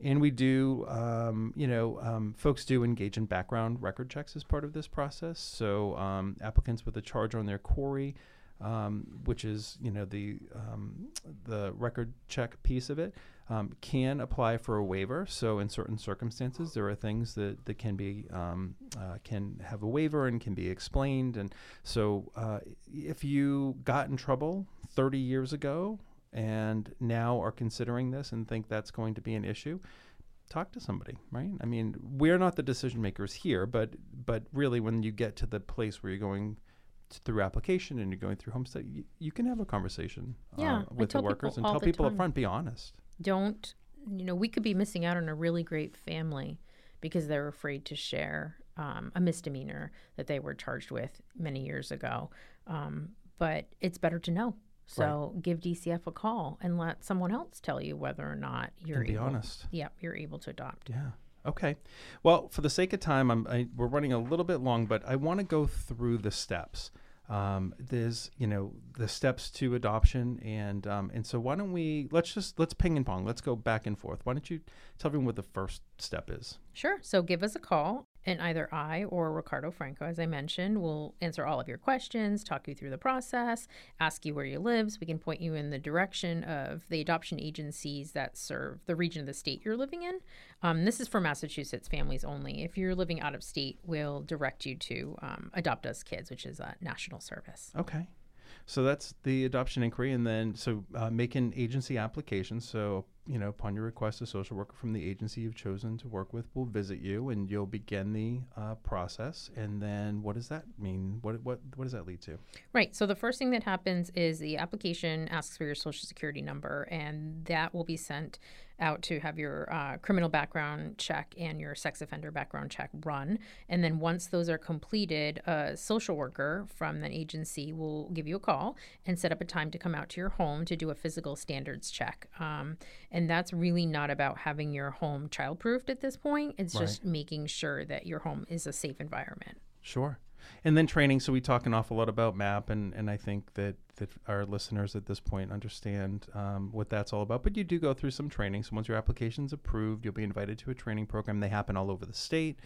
And we do, um, you know, um, folks do engage in background record checks as part of this process. So um, applicants with a charge on their CORI um, which is you know the um, the record check piece of it, um, can apply for a waiver. So in certain circumstances, there are things that that can be um, uh, can have a waiver and can be explained. And so uh, if you got in trouble 30 years ago and now are considering this and think that's going to be an issue talk to somebody right i mean we're not the decision makers here but but really when you get to the place where you're going through application and you're going through home study you, you can have a conversation Yeah, uh, with the workers and tell people up front be honest don't you know we could be missing out on a really great family because they're afraid to share um, a misdemeanor that they were charged with many years ago um, but it's better to know so give dcf a call and let someone else tell you whether or not you're and be able, honest yep you're able to adopt Yeah. Okay. Well, for the sake of time, I'm, I, we're running a little bit long, but I want to go through the steps. Um, there's, you know, the steps to adoption, and um, and so why don't we let's just let's ping and pong. Let's go back and forth. Why don't you tell everyone what the first step is? Sure. So give us a call, and either I or Ricardo Franco, as I mentioned, will answer all of your questions, talk you through the process, ask you where you live. So we can point you in the direction of the adoption agencies that serve the region of the state you're living in. Um, this is for Massachusetts families only. If you're living out of state, we'll direct you to um, AdoptUSKids, which is a national service. Okay. So that's the adoption inquiry, and then so uh, make an agency application. So you know, upon your request, a social worker from the agency you've chosen to work with will visit you, and you'll begin the uh, process. And then, what does that mean? What what what does that lead to? Right. So the first thing that happens is the application asks for your social security number, and that will be sent out to have your uh, criminal background check and your sex offender background check run. And then once those are completed, a social worker from the agency will give you a call and set up a time to come out to your home to do a physical standards check. Um, and that's really not about having your home childproofed at this point. It's just making sure that your home is a safe environment. Sure. And then training. So we talk an awful lot about MAP, and, and I think that, that our listeners at this point understand um, what that's all about. But you do go through some training. So once your application's approved, you'll be invited to a training program. They happen all over the state.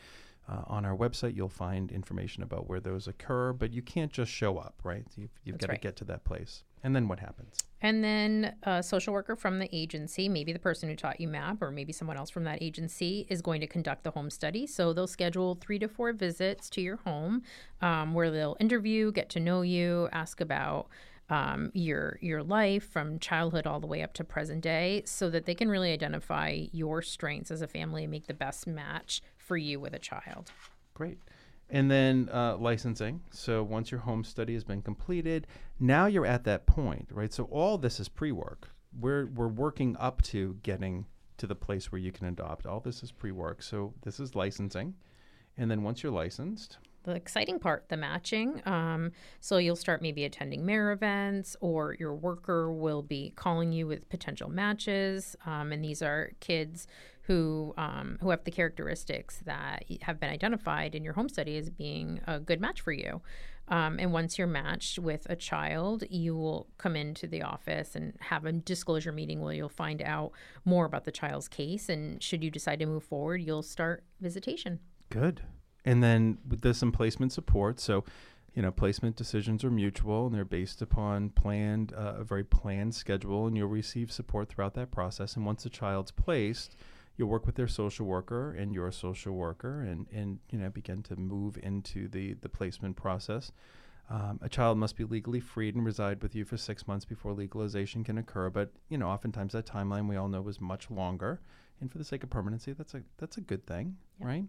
Uh, on our website, you'll find information about where those occur, but you can't just show up, right? You've, you've got to right. get to that place. And then what happens? And then a social worker from the agency, maybe the person who taught you MAP or maybe someone else from that agency, is going to conduct the home study. So they'll schedule three to four visits to your home um, where they'll interview, get to know you, ask about um, your your life from childhood all the way up to present day, so that they can really identify your strengths as a family and make the best match for you with a child. Great. And then uh, licensing. So once your home study has been completed, now you're at that point, right? So all this is pre-work. We're we're working up to getting to the place where you can adopt. All this is pre-work. So this is licensing, and then once you're licensed, the exciting part, the matching. Um, so you'll start maybe attending MARE events, or your worker will be calling you with potential matches. Um, and these are kids who um, who have the characteristics that have been identified in your home study as being a good match for you. Um, and once you're matched with a child, you will come into the office and have a disclosure meeting where you'll find out more about the child's case. And should you decide to move forward, you'll start visitation. good. And then with- there's some placement support. So, you know, placement decisions are mutual and they're based upon planned, uh, a very planned schedule, and you'll receive support throughout that process. And once the child's placed, you'll work with their social worker and your social worker, and and you know begin to move into the the placement process. Um, a child must be legally freed and reside with you for six months before legalization can occur. But you know, oftentimes that timeline we all know is much longer. And for the sake of permanency, that's a that's a good thing, Yep. right?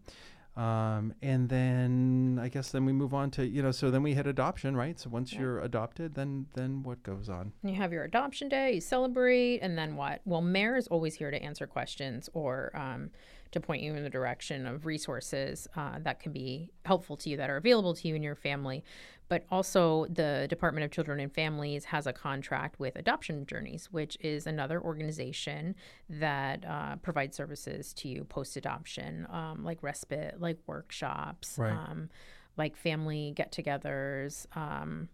Um, and then I guess then we move on to you know so then we hit adoption, right? So once Yeah. you're adopted, then then what goes on? You have your adoption day, you celebrate, and then what? Well, MARE is always here to answer questions or um, to point you in the direction of resources uh, that can be helpful to you that are available to you and your family. But also, the Department of Children and Families has a contract with Adoption Journeys, which is another organization that uh, provides services to you post adoption, um, like respite, like workshops, Right. um, like family get togethers. Um,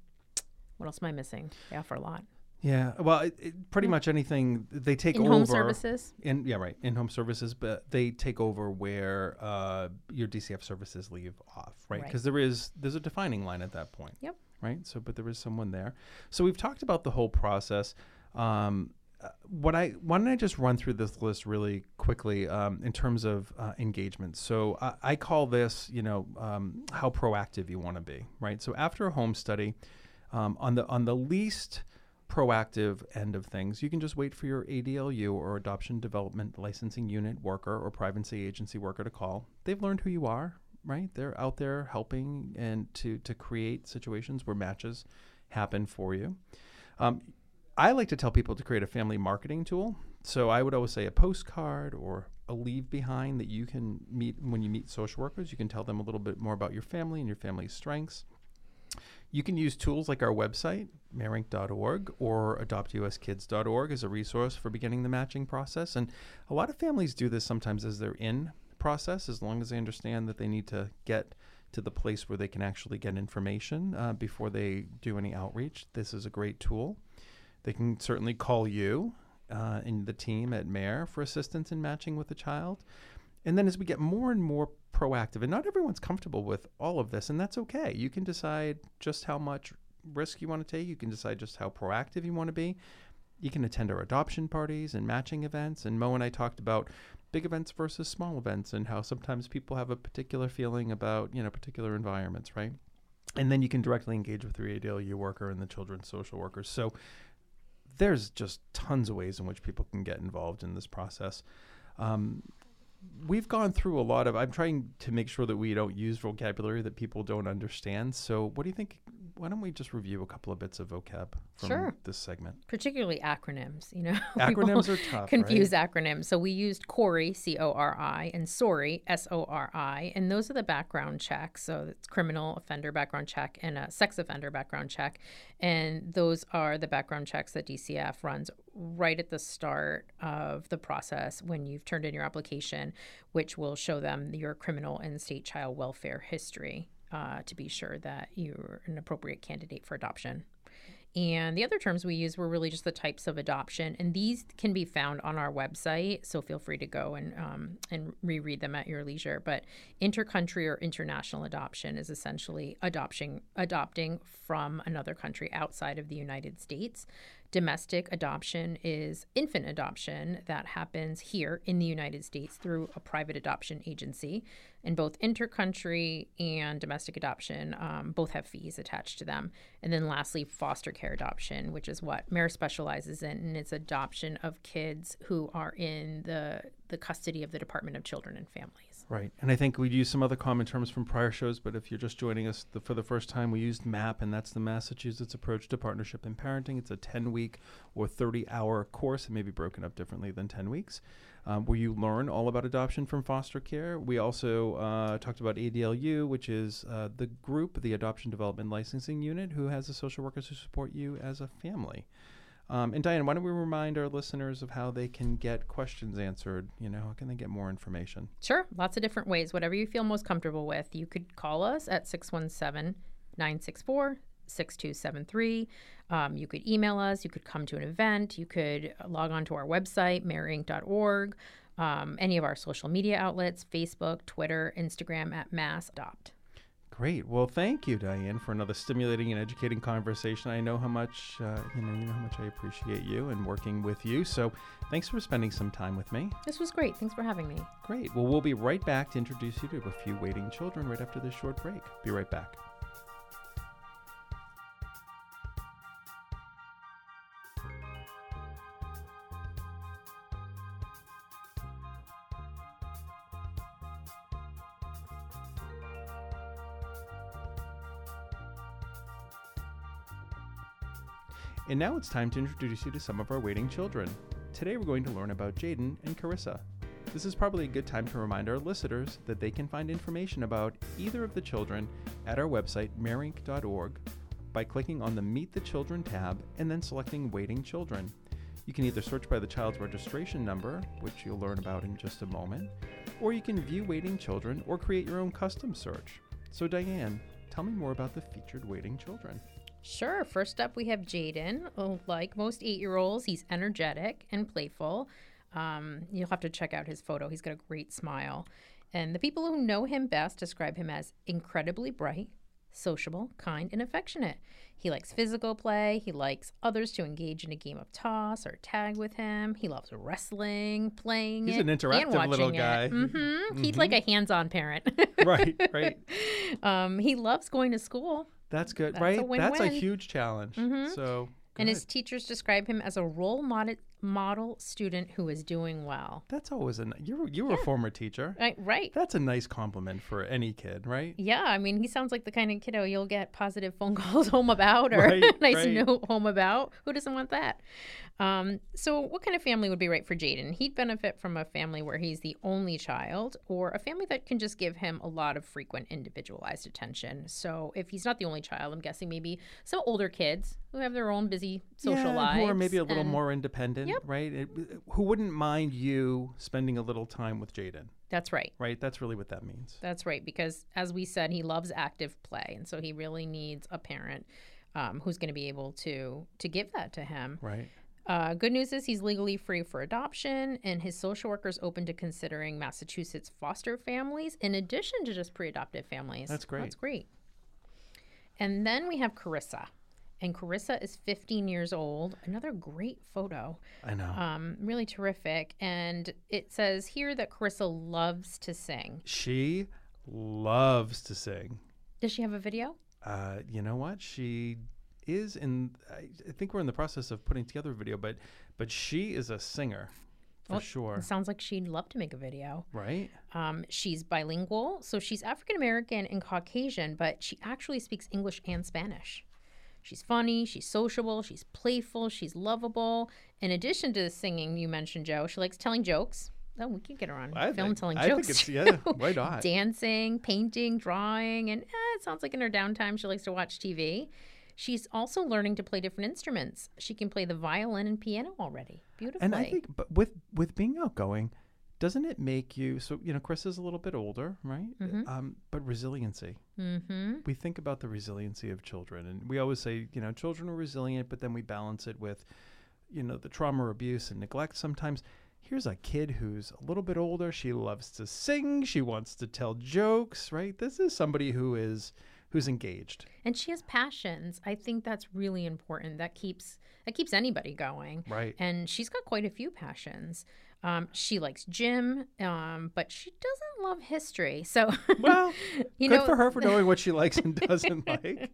what else am I missing? They offer a lot. Yeah, well, it, it, pretty much anything they take In over home services. In yeah, right. In home services, but they take over where uh, your DCF services leave off, right? Right. Because there is there's a defining line at that point. Yep. right? So, but there is someone there. So we've talked about the whole process. Um, uh, what I why don't I just run through this list really quickly um, in terms of uh, engagement? So I, I, call this, you know, um, how proactive you want to be, right? So after a home study, um, on the on the least proactive end of things, you can just wait for your ADLU or Adoption Development Licensing Unit worker or privacy agency worker to call. They've learned who you are, right? They're out there helping and to to create situations where matches happen for you. Um, I like to tell people to create a family marketing tool. So I would always say a postcard or a leave behind that you can meet when you meet social workers. You can tell them a little bit more about your family and your family's strengths. You can use tools like our website, mareinc.org, or adoptuskids.org as a resource for beginning the matching process. And a lot of families do this sometimes as they're in process, as long as they understand that they need to get to the place where they can actually get information uh, before they do any outreach. This is a great tool. They can certainly call you uh, and the team at MARE for assistance in matching with the child. And then as we get more and more proactive, and not everyone's comfortable with all of this, and that's okay. You can decide just how much risk you want to take. You can decide just how proactive you want to be. You can attend our adoption parties and matching events. And Mo and I talked about big events versus small events and how sometimes people have a particular feeling about, you know, particular environments, right? And then you can directly engage with your ADLU worker and the children's social workers. So there's just tons of ways in which people can get involved in this process. Um, we've gone through a lot of. I'm trying to make sure that we don't use vocabulary that people don't understand. So, what do you think why don't we just review a couple of bits of vocab from sure. this segment? Particularly acronyms, you know. Acronyms are tough. Confuse right? acronyms. So we used CORI, C O R I, and SORI, S O R I, and those are the background checks. So it's criminal offender background check and a sex offender background check. And those are the background checks that DCF runs right at the start of the process when you've turned in your application, which will show them your criminal and state child welfare history uh, to be sure that you're an appropriate candidate for adoption. And the other terms we use were really just the types of adoption, and these can be found on our website. So feel free to go and um, and reread them at your leisure. But intercountry or international adoption is essentially adopting adopting from another country outside of the United States. Domestic adoption is infant adoption that happens here in the United States through a private adoption agency. And both intercountry and domestic adoption um, both have fees attached to them. And then lastly, foster care adoption, which is what MARE specializes in, and it's adoption of kids who are in the, the custody of the Department of Children and Families. Right. And I think we'd use some other common terms from prior shows, but if you're just joining us the, for the first time, we used MAP, and that's the Massachusetts Approach to Partnership in Parenting. It's a 10 week or 30 hour course. It may be broken up differently than 10 weeks um, where you learn all about adoption from foster care. We also uh, talked about ADLU, which is uh, the group, the Adoption Development Licensing Unit, who has the social workers who support you as a family. Um, and Diane, why don't we remind our listeners of how they can get questions answered? You know, how can they get more information? Sure, lots of different ways. Whatever you feel most comfortable with. You could call us at 617 964 6273. Um, you could email us. You could come to an event. You could log on to our website, mareinc.org, um, any of our social media outlets Facebook, Twitter, Instagram at Mass Adopt. Great. Well, thank you, Diane, for another stimulating and educating conversation. I know how much uh, you know. You know how much I appreciate you and working with you. So, thanks for spending some time with me. This was great. Thanks for having me. Great. Well, we'll be right back to introduce you to a few waiting children right after this short break. Be right back. And now it's time to introduce you to some of our waiting children. Today we're going to learn about Jaden and Carissa. This is probably a good time to remind our listeners that they can find information about either of the children at our website, mareinc.org, by clicking on the Meet the Children tab and then selecting Waiting Children. You can either search by the child's registration number, which you'll learn about in just a moment, or you can view waiting children or create your own custom search. So, Diane, tell me more about the featured waiting children. Sure. First up, we have Jaden. Oh, like most eight year olds, he's energetic and playful. Um, you'll have to check out his photo. He's got a great smile. And the people who know him best describe him as incredibly bright, sociable, kind, and affectionate. He likes physical play. He likes others to engage in a game of toss or tag with him. He loves wrestling, playing He's it, an interactive little it. guy. hmm He's like a hands-on parent. right, right. um, he loves going to school. That's good, That's a right? That's a huge challenge. Mhm. So, And his teachers describe him as a role model, model student who is doing well. that's always a you were you were a former teacher. Right, right. That's a nice compliment for any kid, right? Yeah, I mean, he sounds like the kind of kiddo you'll get positive phone calls home about or Right, nice right. note home about. Who doesn't want that? Um, so, what kind of family would be right for Jaden? He'd benefit from a family where he's the only child or a family that can just give him a lot of frequent individualized attention. So, if he's not the only child, I'm guessing maybe some older kids who have their own busy social yeah, lives. who are maybe a little and more independent, Yep. right? It- who wouldn't mind you spending a little time with Jaden, That's right. right? That's really what that means. That's right, because as we said, he loves active play, and so he really needs a parent um, who's going to be able to to give that to him. Right. Uh, good news is he's legally free for adoption, and his social worker is open to considering Massachusetts foster families in addition to just pre-adoptive families. That's great. That's great. And then we have Carissa, and Carissa is 15 years old. Another great photo I know. um, really terrific. And it says here that Carissa loves to sing. she loves to sing. Does she have a video? Uh, you know what? She is in. I I think we're in the process of putting together a video, but but she is a singer for Well, sure. Sounds like she'd love to make a video. Right? Um, she's bilingual, so she's African American and Caucasian, but she actually speaks English and Spanish. She's funny, she's sociable, she's playful, she's lovable. In addition to the singing you mentioned, Joe, she likes telling jokes. Oh, we could get her on I film think, telling I jokes. think it's yeah. Why not? dancing, painting, drawing, and eh, it sounds like in her downtime she likes to watch TV. She's also learning to play different instruments. She can play the violin and piano already. Beautifully. And I think, but with with being outgoing, doesn't it make you so? You know, Chris is a little bit older, right? Mhm. Um, but resiliency. mm-hmm. We think about the resiliency of children, and we always say, you know, children are resilient, but then we balance it with, you know, the trauma, or abuse, and neglect. Sometimes, here's a kid who's a little bit older. She loves to sing. She wants to tell jokes. Right? This is somebody who is who's engaged. and she has passions. I think that's really important. That keeps that keeps anybody going. Right. And she's got quite a few passions. Um, she likes gym, um, but she doesn't love history. So, Well, you good know, for her for knowing what she likes and doesn't like.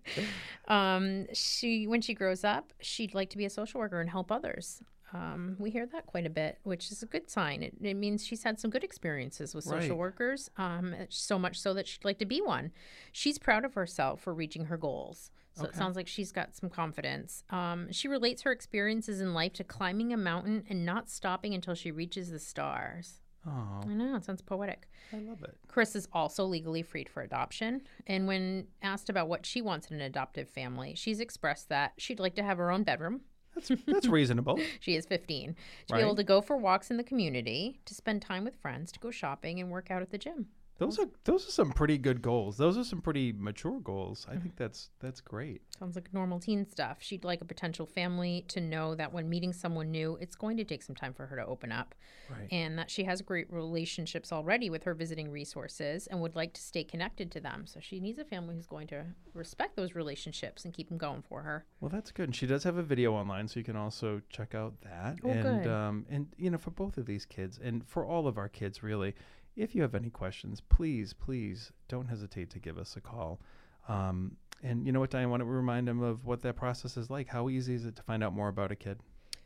um, she when she grows up, she'd like to be a social worker and help others. Um, we hear that quite a bit, which is a good sign. It, it means she's had some good experiences with social Right. workers, um, so much so that she'd like to be one. She's proud of herself for reaching her goals. So it sounds like she's got some confidence. Um, she relates her experiences in life to climbing a mountain and not stopping until she reaches the stars. Oh, I know, it sounds poetic. I love it. Chris is also legally freed for adoption. And when asked about what she wants in an adoptive family, she's expressed that she'd like to have her own bedroom. That's that's reasonable. She is 15. To Right. be able to go for walks in the community, to spend time with friends, to go shopping and work out at the gym. Those are those are some pretty good goals. Those are some pretty mature goals. Mm-hmm. I think that's that's great. Sounds like normal teen stuff. She'd like a potential family to know that when meeting someone new, it's going to take some time for her to open up. Right. And that she has great relationships already with her visiting resources and would like to stay connected to them. So she needs a family who's going to respect those relationships and keep them going for her. Well, that's good. And she does have a video online, so you can also check out that. Oh, and good. um, and you know, for both of these kids, and for all of our kids, really, if you have any questions, please, please don't hesitate to give us a call. Um, and you know what, Diane, I want to remind them of what that process is like. How easy is it to find out more about a kid?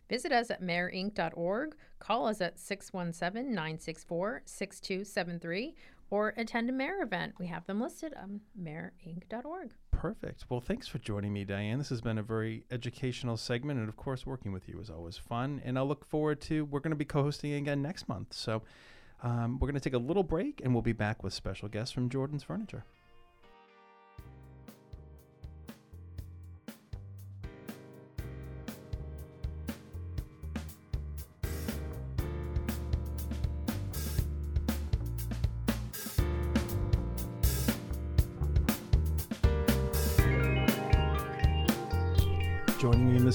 Visit us at mareinc.org, call us at 617 964 6273, or attend a MARE event. We have them listed on mareinc.org. Perfect. Well, thanks for joining me, Diane. This has been a very educational segment, and of course, working with you is always fun. And I look forward to we're going to be co-hosting again next month. So um, we're going to take a little break, and we'll be back with special guests from Jordan's Furniture.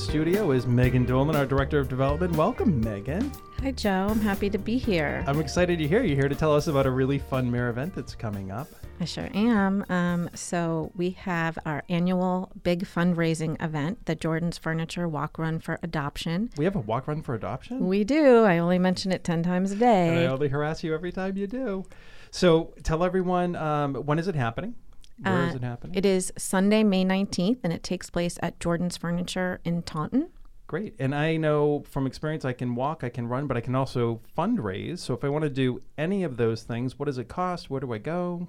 Studio is Megan Dolan, our Director of Development. Welcome, Megan. Hi, Joe. I'm happy to be here. I'm excited you're here. You're here to tell us about a really fun MARE event that's coming up. I sure am. Um, so we have our annual big fundraising event, the Jordan's Furniture Walk Run for Adoption. We have a walk run for adoption? We do. I only mention it 10 times a day. And I only harass you every time you do. So tell everyone um, when is it happening? Where is Uh, it happening? It is Sunday, May 19th, and it takes place at Jordan's Furniture in Taunton. Great. And I know from experience I can walk, I can run, but I can also fundraise. So if I want to do any of those things, what does it cost? Where do I go?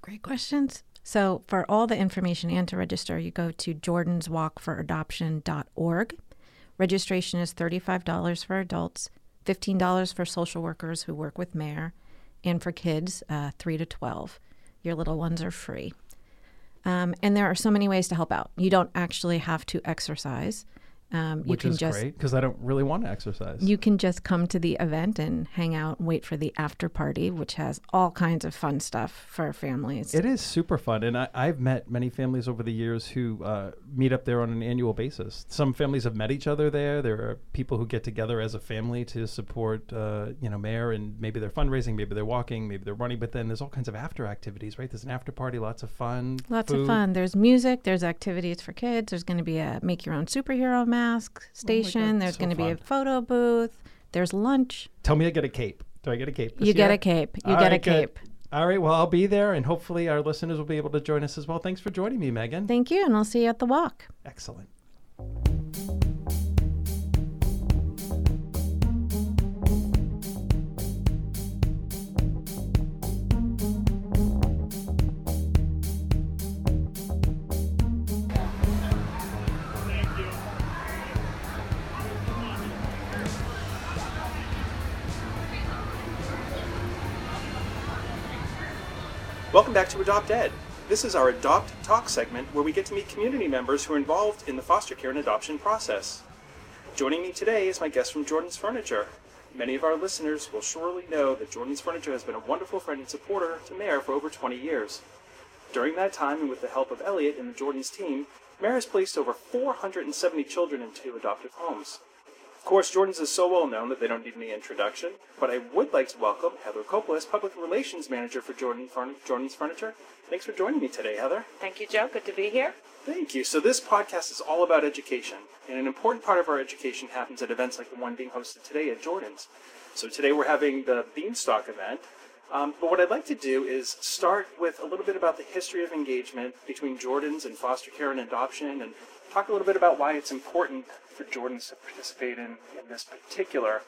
Great questions. So, for all the information and to register, you go to jordanswalkforadoption.org. Registration is $35 for adults, $15 for social workers who work with MARE, and for kids, uh, 3 to 12. Your little ones are free. Um, and there are so many ways to help out. You don't actually have to exercise. Um, you Which can is just great because I don't really want to exercise. you can just come to the event and hang out and wait for the after party, which has all kinds of fun stuff for families. It is super fun, and I, I've met many families over the years who uh, meet up there on an annual basis. Some families have met each other there. There are people who get together as a family to support, uh, you know, MARE, and maybe they're fundraising, maybe they're walking, maybe they're running. But then there's all kinds of after activities, right? There's an after party, lots of fun, Lots of fun. There's music. There's activities for kids. There's going to be a make your own superhero mask oh station. there's so going to be a photo booth. There's lunch. Tell me, I get a cape. Do I get a cape? you get a cape. You All get a right, good. cape. All right. Well, I'll be there, and hopefully our listeners will be able to join us as well. Thanks for joining me, Megan. Thank you, and I'll see you at the walk. Excellent. Back to Adopt Ed. This is our Adopt Talk segment where we get to meet community members who are involved in the foster care and adoption process. Joining me today is my guest from Jordan's Furniture. Many of our listeners will surely know that Jordan's Furniture has been a wonderful friend and supporter to MARE for over 20 years. During that time, and with the help of Eliot and the Jordan's team, MARE has placed over 470 children into adoptive homes. Of course, Jordan's is so well known that they don't need any introduction, but I would like to welcome Heather Coppola, Public Relations Manager for Jordan Furn- Jordan's Furniture. Thanks for joining me today, Heather. Thank you, Joe. Good to be here. Thank you. So, this podcast is all about education, and an important part of our education happens at events like the one being hosted today at Jordan's. So, today we're having the Beanstalk event. Um, but what I'd like to do is start with a little bit about the history of engagement between Jordan's and foster care and adoption, and talk a little bit about why it's important for Jordan's to participate in, in this particular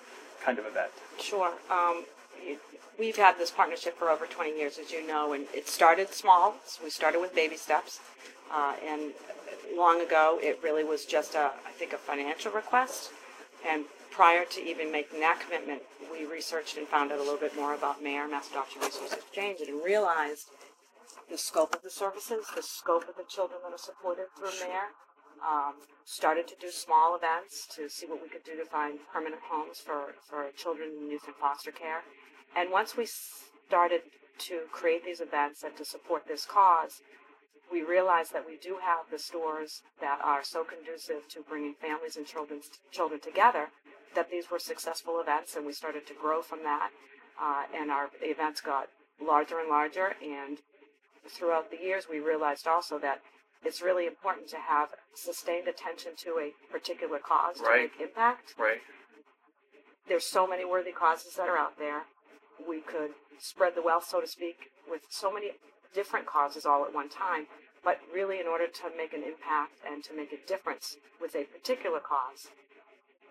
kind of event. Sure. Um, we've had this partnership for over 20 years, as you know, and it started small. So we started with baby steps, uh, and long ago it really was just a, I think, a financial request. And prior to even making that commitment, we researched and found out a little bit more about MARE, Mass Adoption Resource Exchange, and realized the scope of the services, the scope of the children that are supported through MARE. Um, started to do small events to see what we could do to find permanent homes for, for children and youth in foster care. And once we started to create these events and to support this cause, we realized that we do have the stores that are so conducive to bringing families and children, children together that these were successful events and we started to grow from that. Uh, and our events got larger and larger. And throughout the years, we realized also that it's really important to have sustained attention to a particular cause Right. to make impact. Right. There's so many worthy causes that are out there. We could spread the wealth, so to speak, with so many different causes all at one time. But really, in order to make an impact and to make a difference with a particular cause,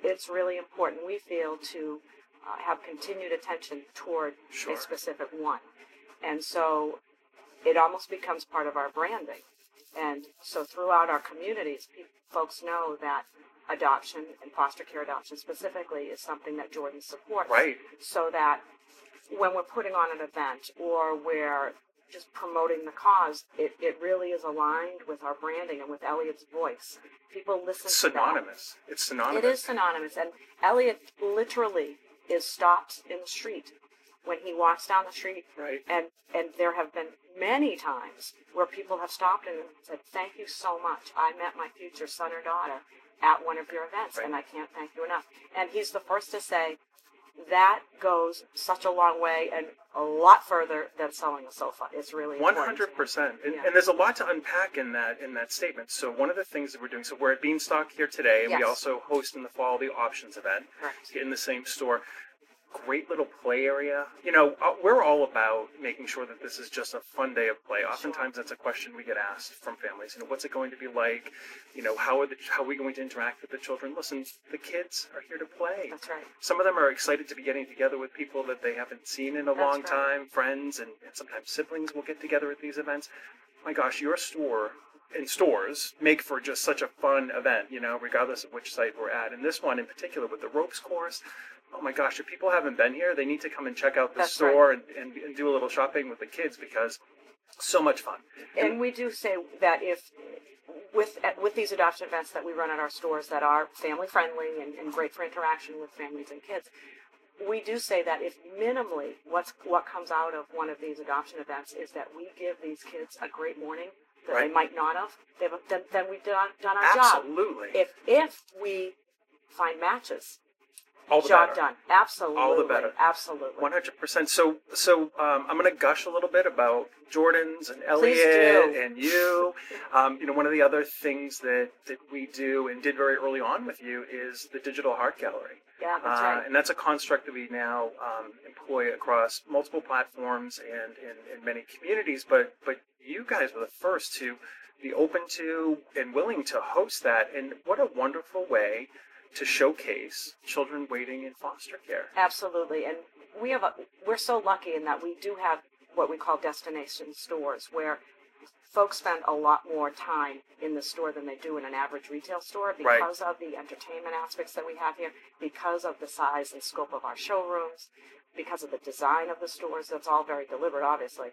it's really important, we feel, to uh, have continued attention toward Sure. a specific one. And so it almost becomes part of our branding. And so throughout our communities, folks know that adoption and foster care adoption specifically is something that Jordan supports. Right. So that when we're putting on an event or we're just promoting the cause, it, it really is aligned with our branding and with Eliot's voice. People listen to that. It's synonymous. It is synonymous, and Eliot literally is stopped in the street when he walks down the street, Right. and and there have been many times where people have stopped and said, "Thank you so much. I met my future son or daughter, at one of your events, and I can't thank you enough. And he's the first to say that goes such a long way and a lot further than selling a sofa. It's really hundred percent, and there's a lot to unpack in that in that statement. So one of the things that we're doing, so we're at Beanstalk here today, and we also host in the fall the options event in the same store. Great little play area. You know, uh, we're all about making sure that this is just a fun day of play. Oftentimes, that's a question we get asked from families. You know, what's it going to be like? You know, how are the how are we going to interact with the children? Listen, the kids are here to play. That's right. Some of them are excited to be getting together with people that they haven't seen in a That's long right. time, friends, and, and sometimes siblings will get together at these events. My gosh, your store and stores make for just such a fun event, you know, regardless of which site we're at. And this one in particular with the ropes course, oh my gosh, if people haven't been here, they need to come and check out the That's store and, and, and do a little shopping with the kids because so much fun. And we do say that if with with these adoption events that we run at our stores that are family friendly and, and great for interaction with families and kids, we do say that if minimally what's what comes out of one of these adoption events is that we give these kids a great morning that Right. they might not have, then, then we've done, done our job. Absolutely. If if we find matches, All the job better. done. Absolutely. All the better. Absolutely. One hundred percent. So, so um, I'm going to gush a little bit about Jordan's and Eliot and you. Um, you know, one of the other things that that we do and did very early on with you is the digital art gallery, Yeah, that's uh, right. and that's a construct that we now um, employ across multiple platforms and in, in many communities. But but you guys were the first to be open to and willing to host that, and what a wonderful way to showcase children waiting in foster care. Absolutely, and we have a, we're so lucky in that we do have what we call destination stores where folks spend a lot more time in the store than they do in an average retail store Right. because of the entertainment aspects that we have here, because of the size and scope of our showrooms, because of the design of the stores. That's all very deliberate, obviously.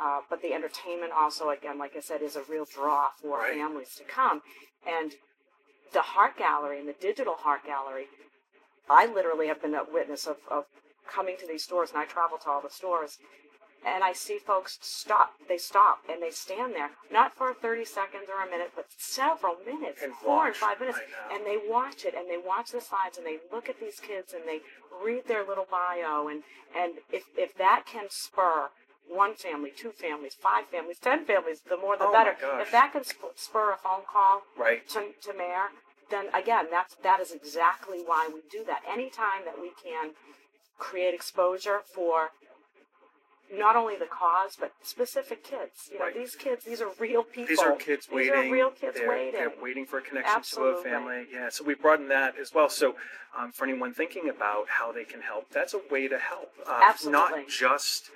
Uh, but the entertainment also, again, like I said, is a real draw for Right. families to come. And the Heart Gallery and the digital Heart Gallery, I literally have been a witness of, of coming to these stores, and I travel to all the stores, and I see folks stop. They stop and they stand there, not for 30 seconds or a minute, but several minutes, And four and five minutes, and they watch it and they watch the slides and they look at these kids and they read their little bio and and if if that can spur one family, two families, five families, ten families, the more the Oh better. If that can sp- spur a phone call Right. to, to MARE, then again, that's that is exactly why we do that. Anytime that we can create exposure for not only the cause but specific kids. You know, Right. these kids, these are real people. These are kids These waiting. These are real kids they're, waiting. They're waiting for a connection to a family. Yeah, so we broaden that as well. So um, for anyone thinking about how they can help, that's a way to help. Uh, Absolutely. Not just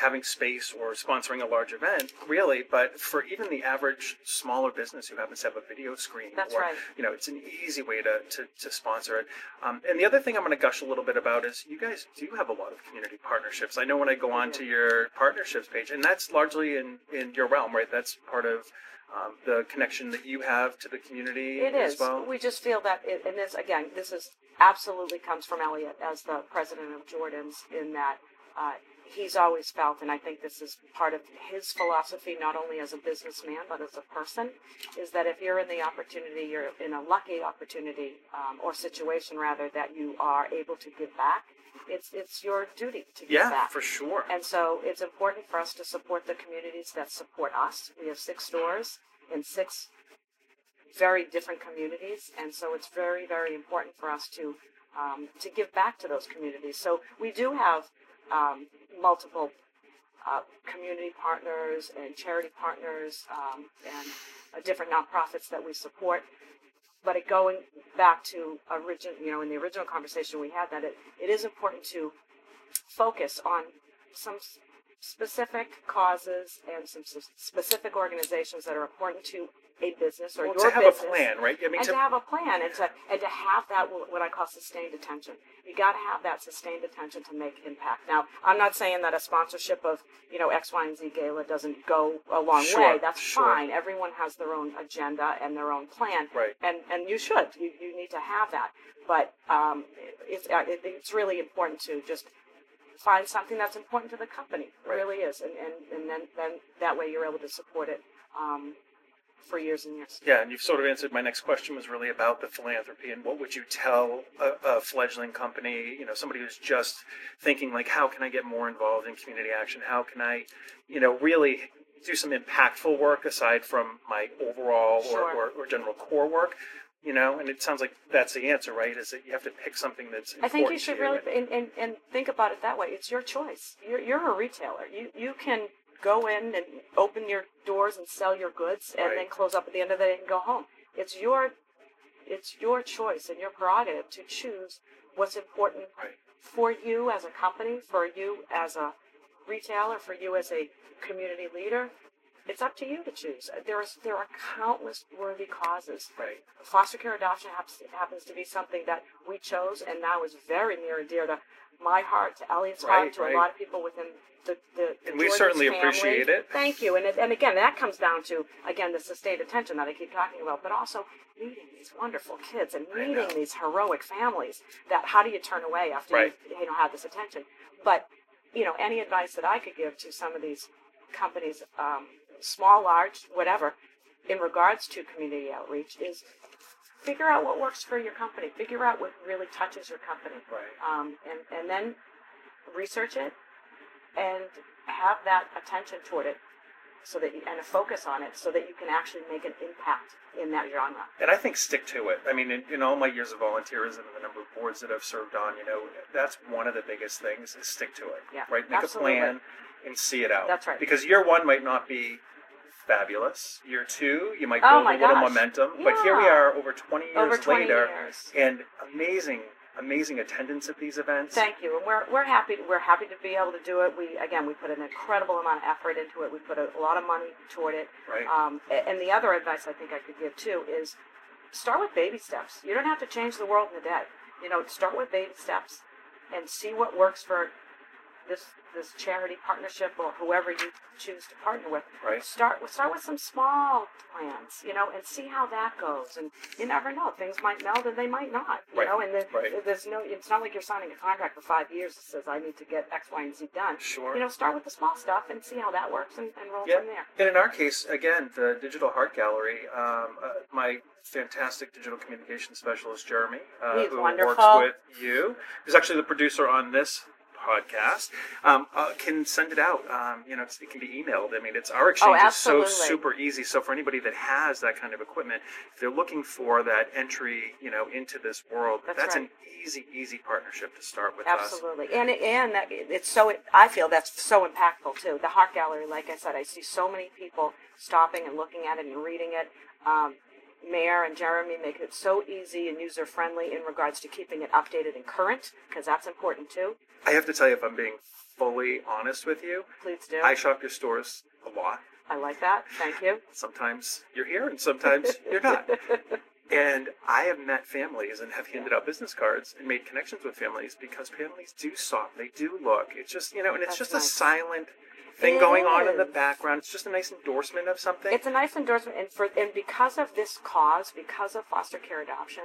having space or sponsoring a large event, really, but for even the average smaller business who happens to have a video screen, That's or right. you know, it's an easy way to, to, to sponsor it. Um, and the other thing I'm going to gush a little bit about is you guys do have a lot of community partnerships. I know when I go on to your partnerships page, and that's largely in, in your realm, right? That's part of um, the connection that you have to the community It as is. well. We just feel that, it, and this again, this is absolutely comes from Eliot as the president of Jordan's. In that uh, he's always felt, and I think this is part of his philosophy, not only as a businessman but as a person, is that if you're in the opportunity, you're in a lucky opportunity um, or situation rather that you are able to give back. It's it's your duty to give yeah, back. for sure. And so it's important for us to support the communities that support us. We have six stores in six very different communities, and so it's very, very important for us to um, to give back to those communities. So we do have um, multiple uh, community partners and charity partners um, and uh, different nonprofits that we support. But it going back to origin, you know, in the original conversation we had, that it, it is important to focus on some specific causes and some specific organizations that are important to a business or Well, your to have business a plan, right? I mean, and to, to have a plan and to and to have that what I call sustained attention. You got to have that sustained attention to make impact. Now, I'm not saying that a sponsorship of you know X, Y, and Z gala doesn't go a long Sure, way. That's sure. fine. Everyone has their own agenda and their own plan, Right. and and you should. You, you need to have that. But um, it's uh, it, it's really important to just find something that's important to the company. It Right. really is, and and, and then then that way you're able to support it. Um, for years and years. Yeah, and you've sort of answered my next question was really about the philanthropy and what would you tell a, a fledgling company, you know, somebody who's just thinking like, how can I get more involved in community action? How can I, you know, really do some impactful work aside from my overall Sure. or, or, or general core work? You know, and it sounds like that's the answer, right? Is that you have to pick something that's I think you should really and- and, and, and think about it that way. It's your choice. You're, you're a retailer. You you can go in and open your doors and sell your goods, and then close up at the end of the day and go home. It's your it's your choice and your prerogative to choose what's important Right. for you as a company, for you as a retailer, for you as a community leader. It's up to you to choose. There's there are countless worthy causes Right. foster care adoption happens, happens to be something that we chose and now is very near and dear to my heart, to Eliot's Right, heart, to right. a lot of people within the, the, the And we Jordan's certainly family. appreciate it. Thank you. And, it, and again, that comes down to, again, the sustained attention that I keep talking about, but also meeting these wonderful kids and meeting these heroic families that how do you turn away after Right. you, you know, have this attention? But, you know, any advice that I could give to some of these companies, um, small, large, whatever, in regards to community outreach is figure out what works for your company. Figure out what really touches your company. Right. Um, and, and then research it and have that attention toward it so that you, and a focus on it so that you can actually make an impact in that genre. And I think stick to it. I mean, in, in all my years of volunteerism and the number of boards that I've served on, you know, that's one of the biggest things is stick to it. Yeah, Right? Make absolutely. a plan and see it out. That's right. Because year one might not be fabulous. Year two, you might Oh build my a little gosh. momentum. But here we are over 20 years Over 20 later years. and amazing, amazing attendance at these events. Thank you, and we're, we're happy we're happy to be able to do it. We again we put an incredible amount of effort into it. We put a, a lot of money toward it. Right. Um, and the other advice I think I could give too is start with baby steps. You don't have to change the world in a day. You know, start with baby steps and see what works for this this charity partnership or whoever you choose to partner with. Right. Start with start with some small plans, you know, and see how that goes. And you never know; things might meld and they might not. You Right. know, and the, Right. there's no. It's not like you're signing a contract for five years that says I need to get X, Y, and Z done. Sure. You know, start with the small stuff and see how that works and, and roll Yeah. from there. And in our case, again, the Digital Heart Gallery, um, uh, my fantastic digital communication specialist, Jeremy, uh, who wonderful. works with you, who's actually the producer on this podcast, um, uh, can send it out. Um, you know, it's, it can be emailed. I mean, it's our exchange is so Oh, super easy. So for anybody that has that kind of equipment, if they're looking for that entry, you know, into this world, That's an right. easy, easy partnership to start with us. Absolutely, and it, and that, it's so. I feel that's so impactful too. The Heart Gallery, like I said, I see so many people stopping and looking at it and reading it. Um, MARE and Jeremy make it so easy and user friendly in regards to keeping it updated and current, because that's important too. I have to tell you, if I'm being fully honest with you, Please do. I shop your stores a lot. I like that. Thank you. sometimes you're here and sometimes you're not. And I have met families and have handed out business cards and made connections with families because families do shop, they do look. It's just you know, and it's That's just nice. a silent thing It going on in the is. background. It's just a nice endorsement of something. It's a nice endorsement, and for and because of this cause, because of foster care adoption,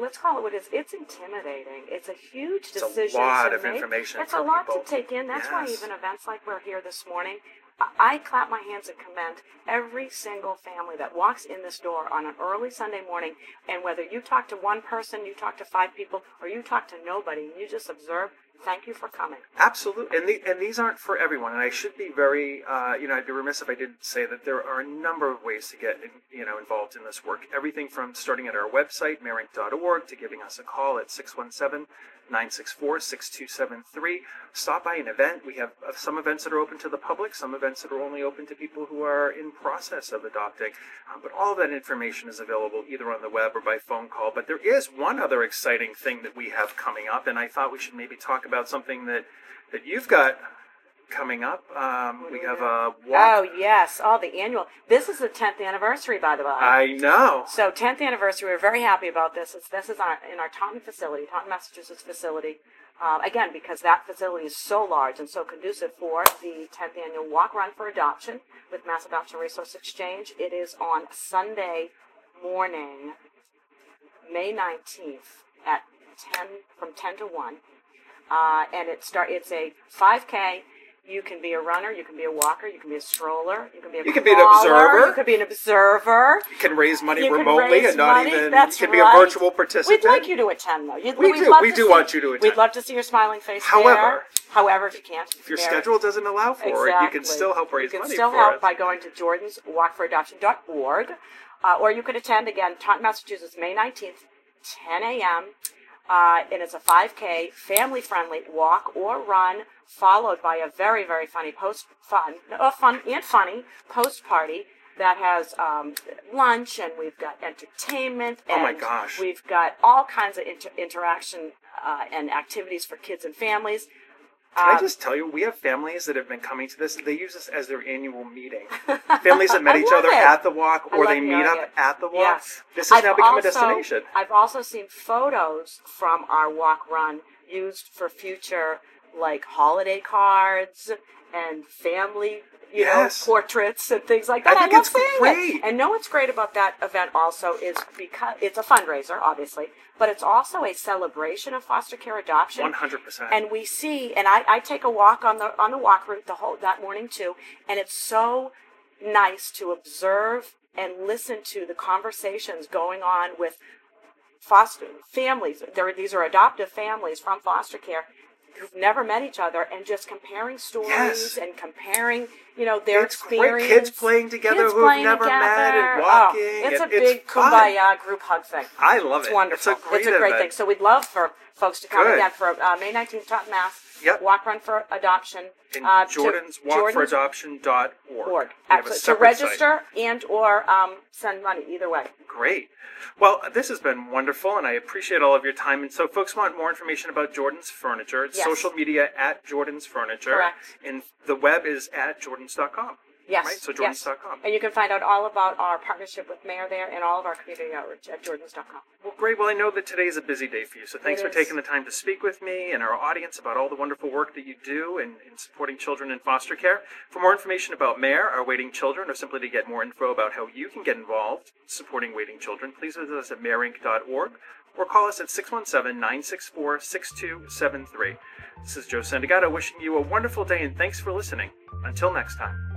let's call it what it is. It's intimidating. It's a huge decision. It's a lot to of make. information It's a lot people. to take in. That's why even events like we're here this morning, I- I clap my hands and commend every single family that walks in this door on an early Sunday morning. And whether you talk to one person, you talk to five people, or you talk to nobody, and you just observe. Thank you for coming. Absolutely, and the, and these aren't for everyone. And I should be very, uh, you know, I'd be remiss if I didn't say that there are a number of ways to get, you know, involved in this work. Everything from starting at our website, mareinc.org, to giving us a call at 617 964 6273. Stop by an event. We have uh, some events that are open to the public, some events that are only open to people who are in process of adopting. Uh, but all that information is available either on the web or by phone call. But there is one other exciting thing that we have coming up, and I thought we should maybe talk about something that, that you've got coming up. Um, we have a walk. Oh yes, all the annual. This is the 10th anniversary, by the way. I know. So 10th anniversary, we're very happy about this. It's, this is our, in our Taunton facility, Taunton, Massachusetts facility. Um, again, because that facility is so large and so conducive for the 10th annual Walk Run for Adoption with Mass Adoption Resource Exchange. It is on Sunday morning, May 19th at 10 from 10 to 1. Uh, and it start it's a 5K. You can be a runner, you can be a walker, you can be a stroller, you can be a You can be an observer. You could be an observer. You can raise money You remotely raise and not money, even. that's you can be a virtual participant. We'd like you to attend, though. You'd, We we'd do. love We to do see- want you to attend. We'd love to see your smiling face. However- there. however, if you can't, If your there. schedule doesn't allow for it, you can still help raise money. You can money still help it. by going to jordanswalkforadoption.org, uh, or you could attend again, Taunton, Massachusetts, May 19th, 10 a.m. Uh, and it's a 5K, family-friendly walk or run, followed by a very, very funny post fun, uh, fun and funny post party that has um, lunch and we've got entertainment. Oh my gosh. We've got all kinds of inter- interaction uh, and activities for kids and families. Can Uh, I just tell you, we have families that have been coming to this. They use this as their annual meeting. families that met each other it. at the walk, or they meet up it. at the walk. Yes. This has I've now become also- a destination. I've also seen photos from our walk run used for future like holiday cards and family you Yes. know portraits and things like that. I think love it's seeing great. it. And know what's great about that event also is because it's a fundraiser, obviously, but it's also a celebration of foster care adoption. One hundred percent. And we see, and I, I take a walk on the on the walk route the whole that morning too, and it's so nice to observe and listen to the conversations going on with foster families. There, these are adoptive families from foster care who've never met each other, and just comparing stories Yes. and comparing, you know, their It's great. Kids playing together Kids who've playing never met and together. walking. Oh, it's It- a it's big fun. kumbaya group hug thing. I love It's it. wonderful. It's a great, great event. thing. So we'd love for folks to come Good. again for uh, May 19th, Taunton, Mass. Yep. Walk Run for Adoption. In uh, to Jordan's walkforadoption.org. org. We have Absolutely. To separate site. register and or um, send money, either way. Great. Well, this has been wonderful, and I appreciate all of your time. And so, folks want more information about Jordan's Furniture. It's Yes. social media at Jordan's Furniture. Correct. And the web is at jordans.com. Yes. Right? So yes. And you can find out all about our partnership with MARE there and all of our community outreach at jordans.com. Well, great. Well, I know that today is a busy day for you, so thanks It for is. taking the time to speak with me and our audience about all the wonderful work that you do in, in supporting children in foster care. For more information about MARE, our waiting children, or simply to get more info about how you can get involved supporting waiting children, please visit us at mareinc.org or call us at 617 964 6273. This is Joe Sandagato wishing you a wonderful day and thanks for listening. Until next time.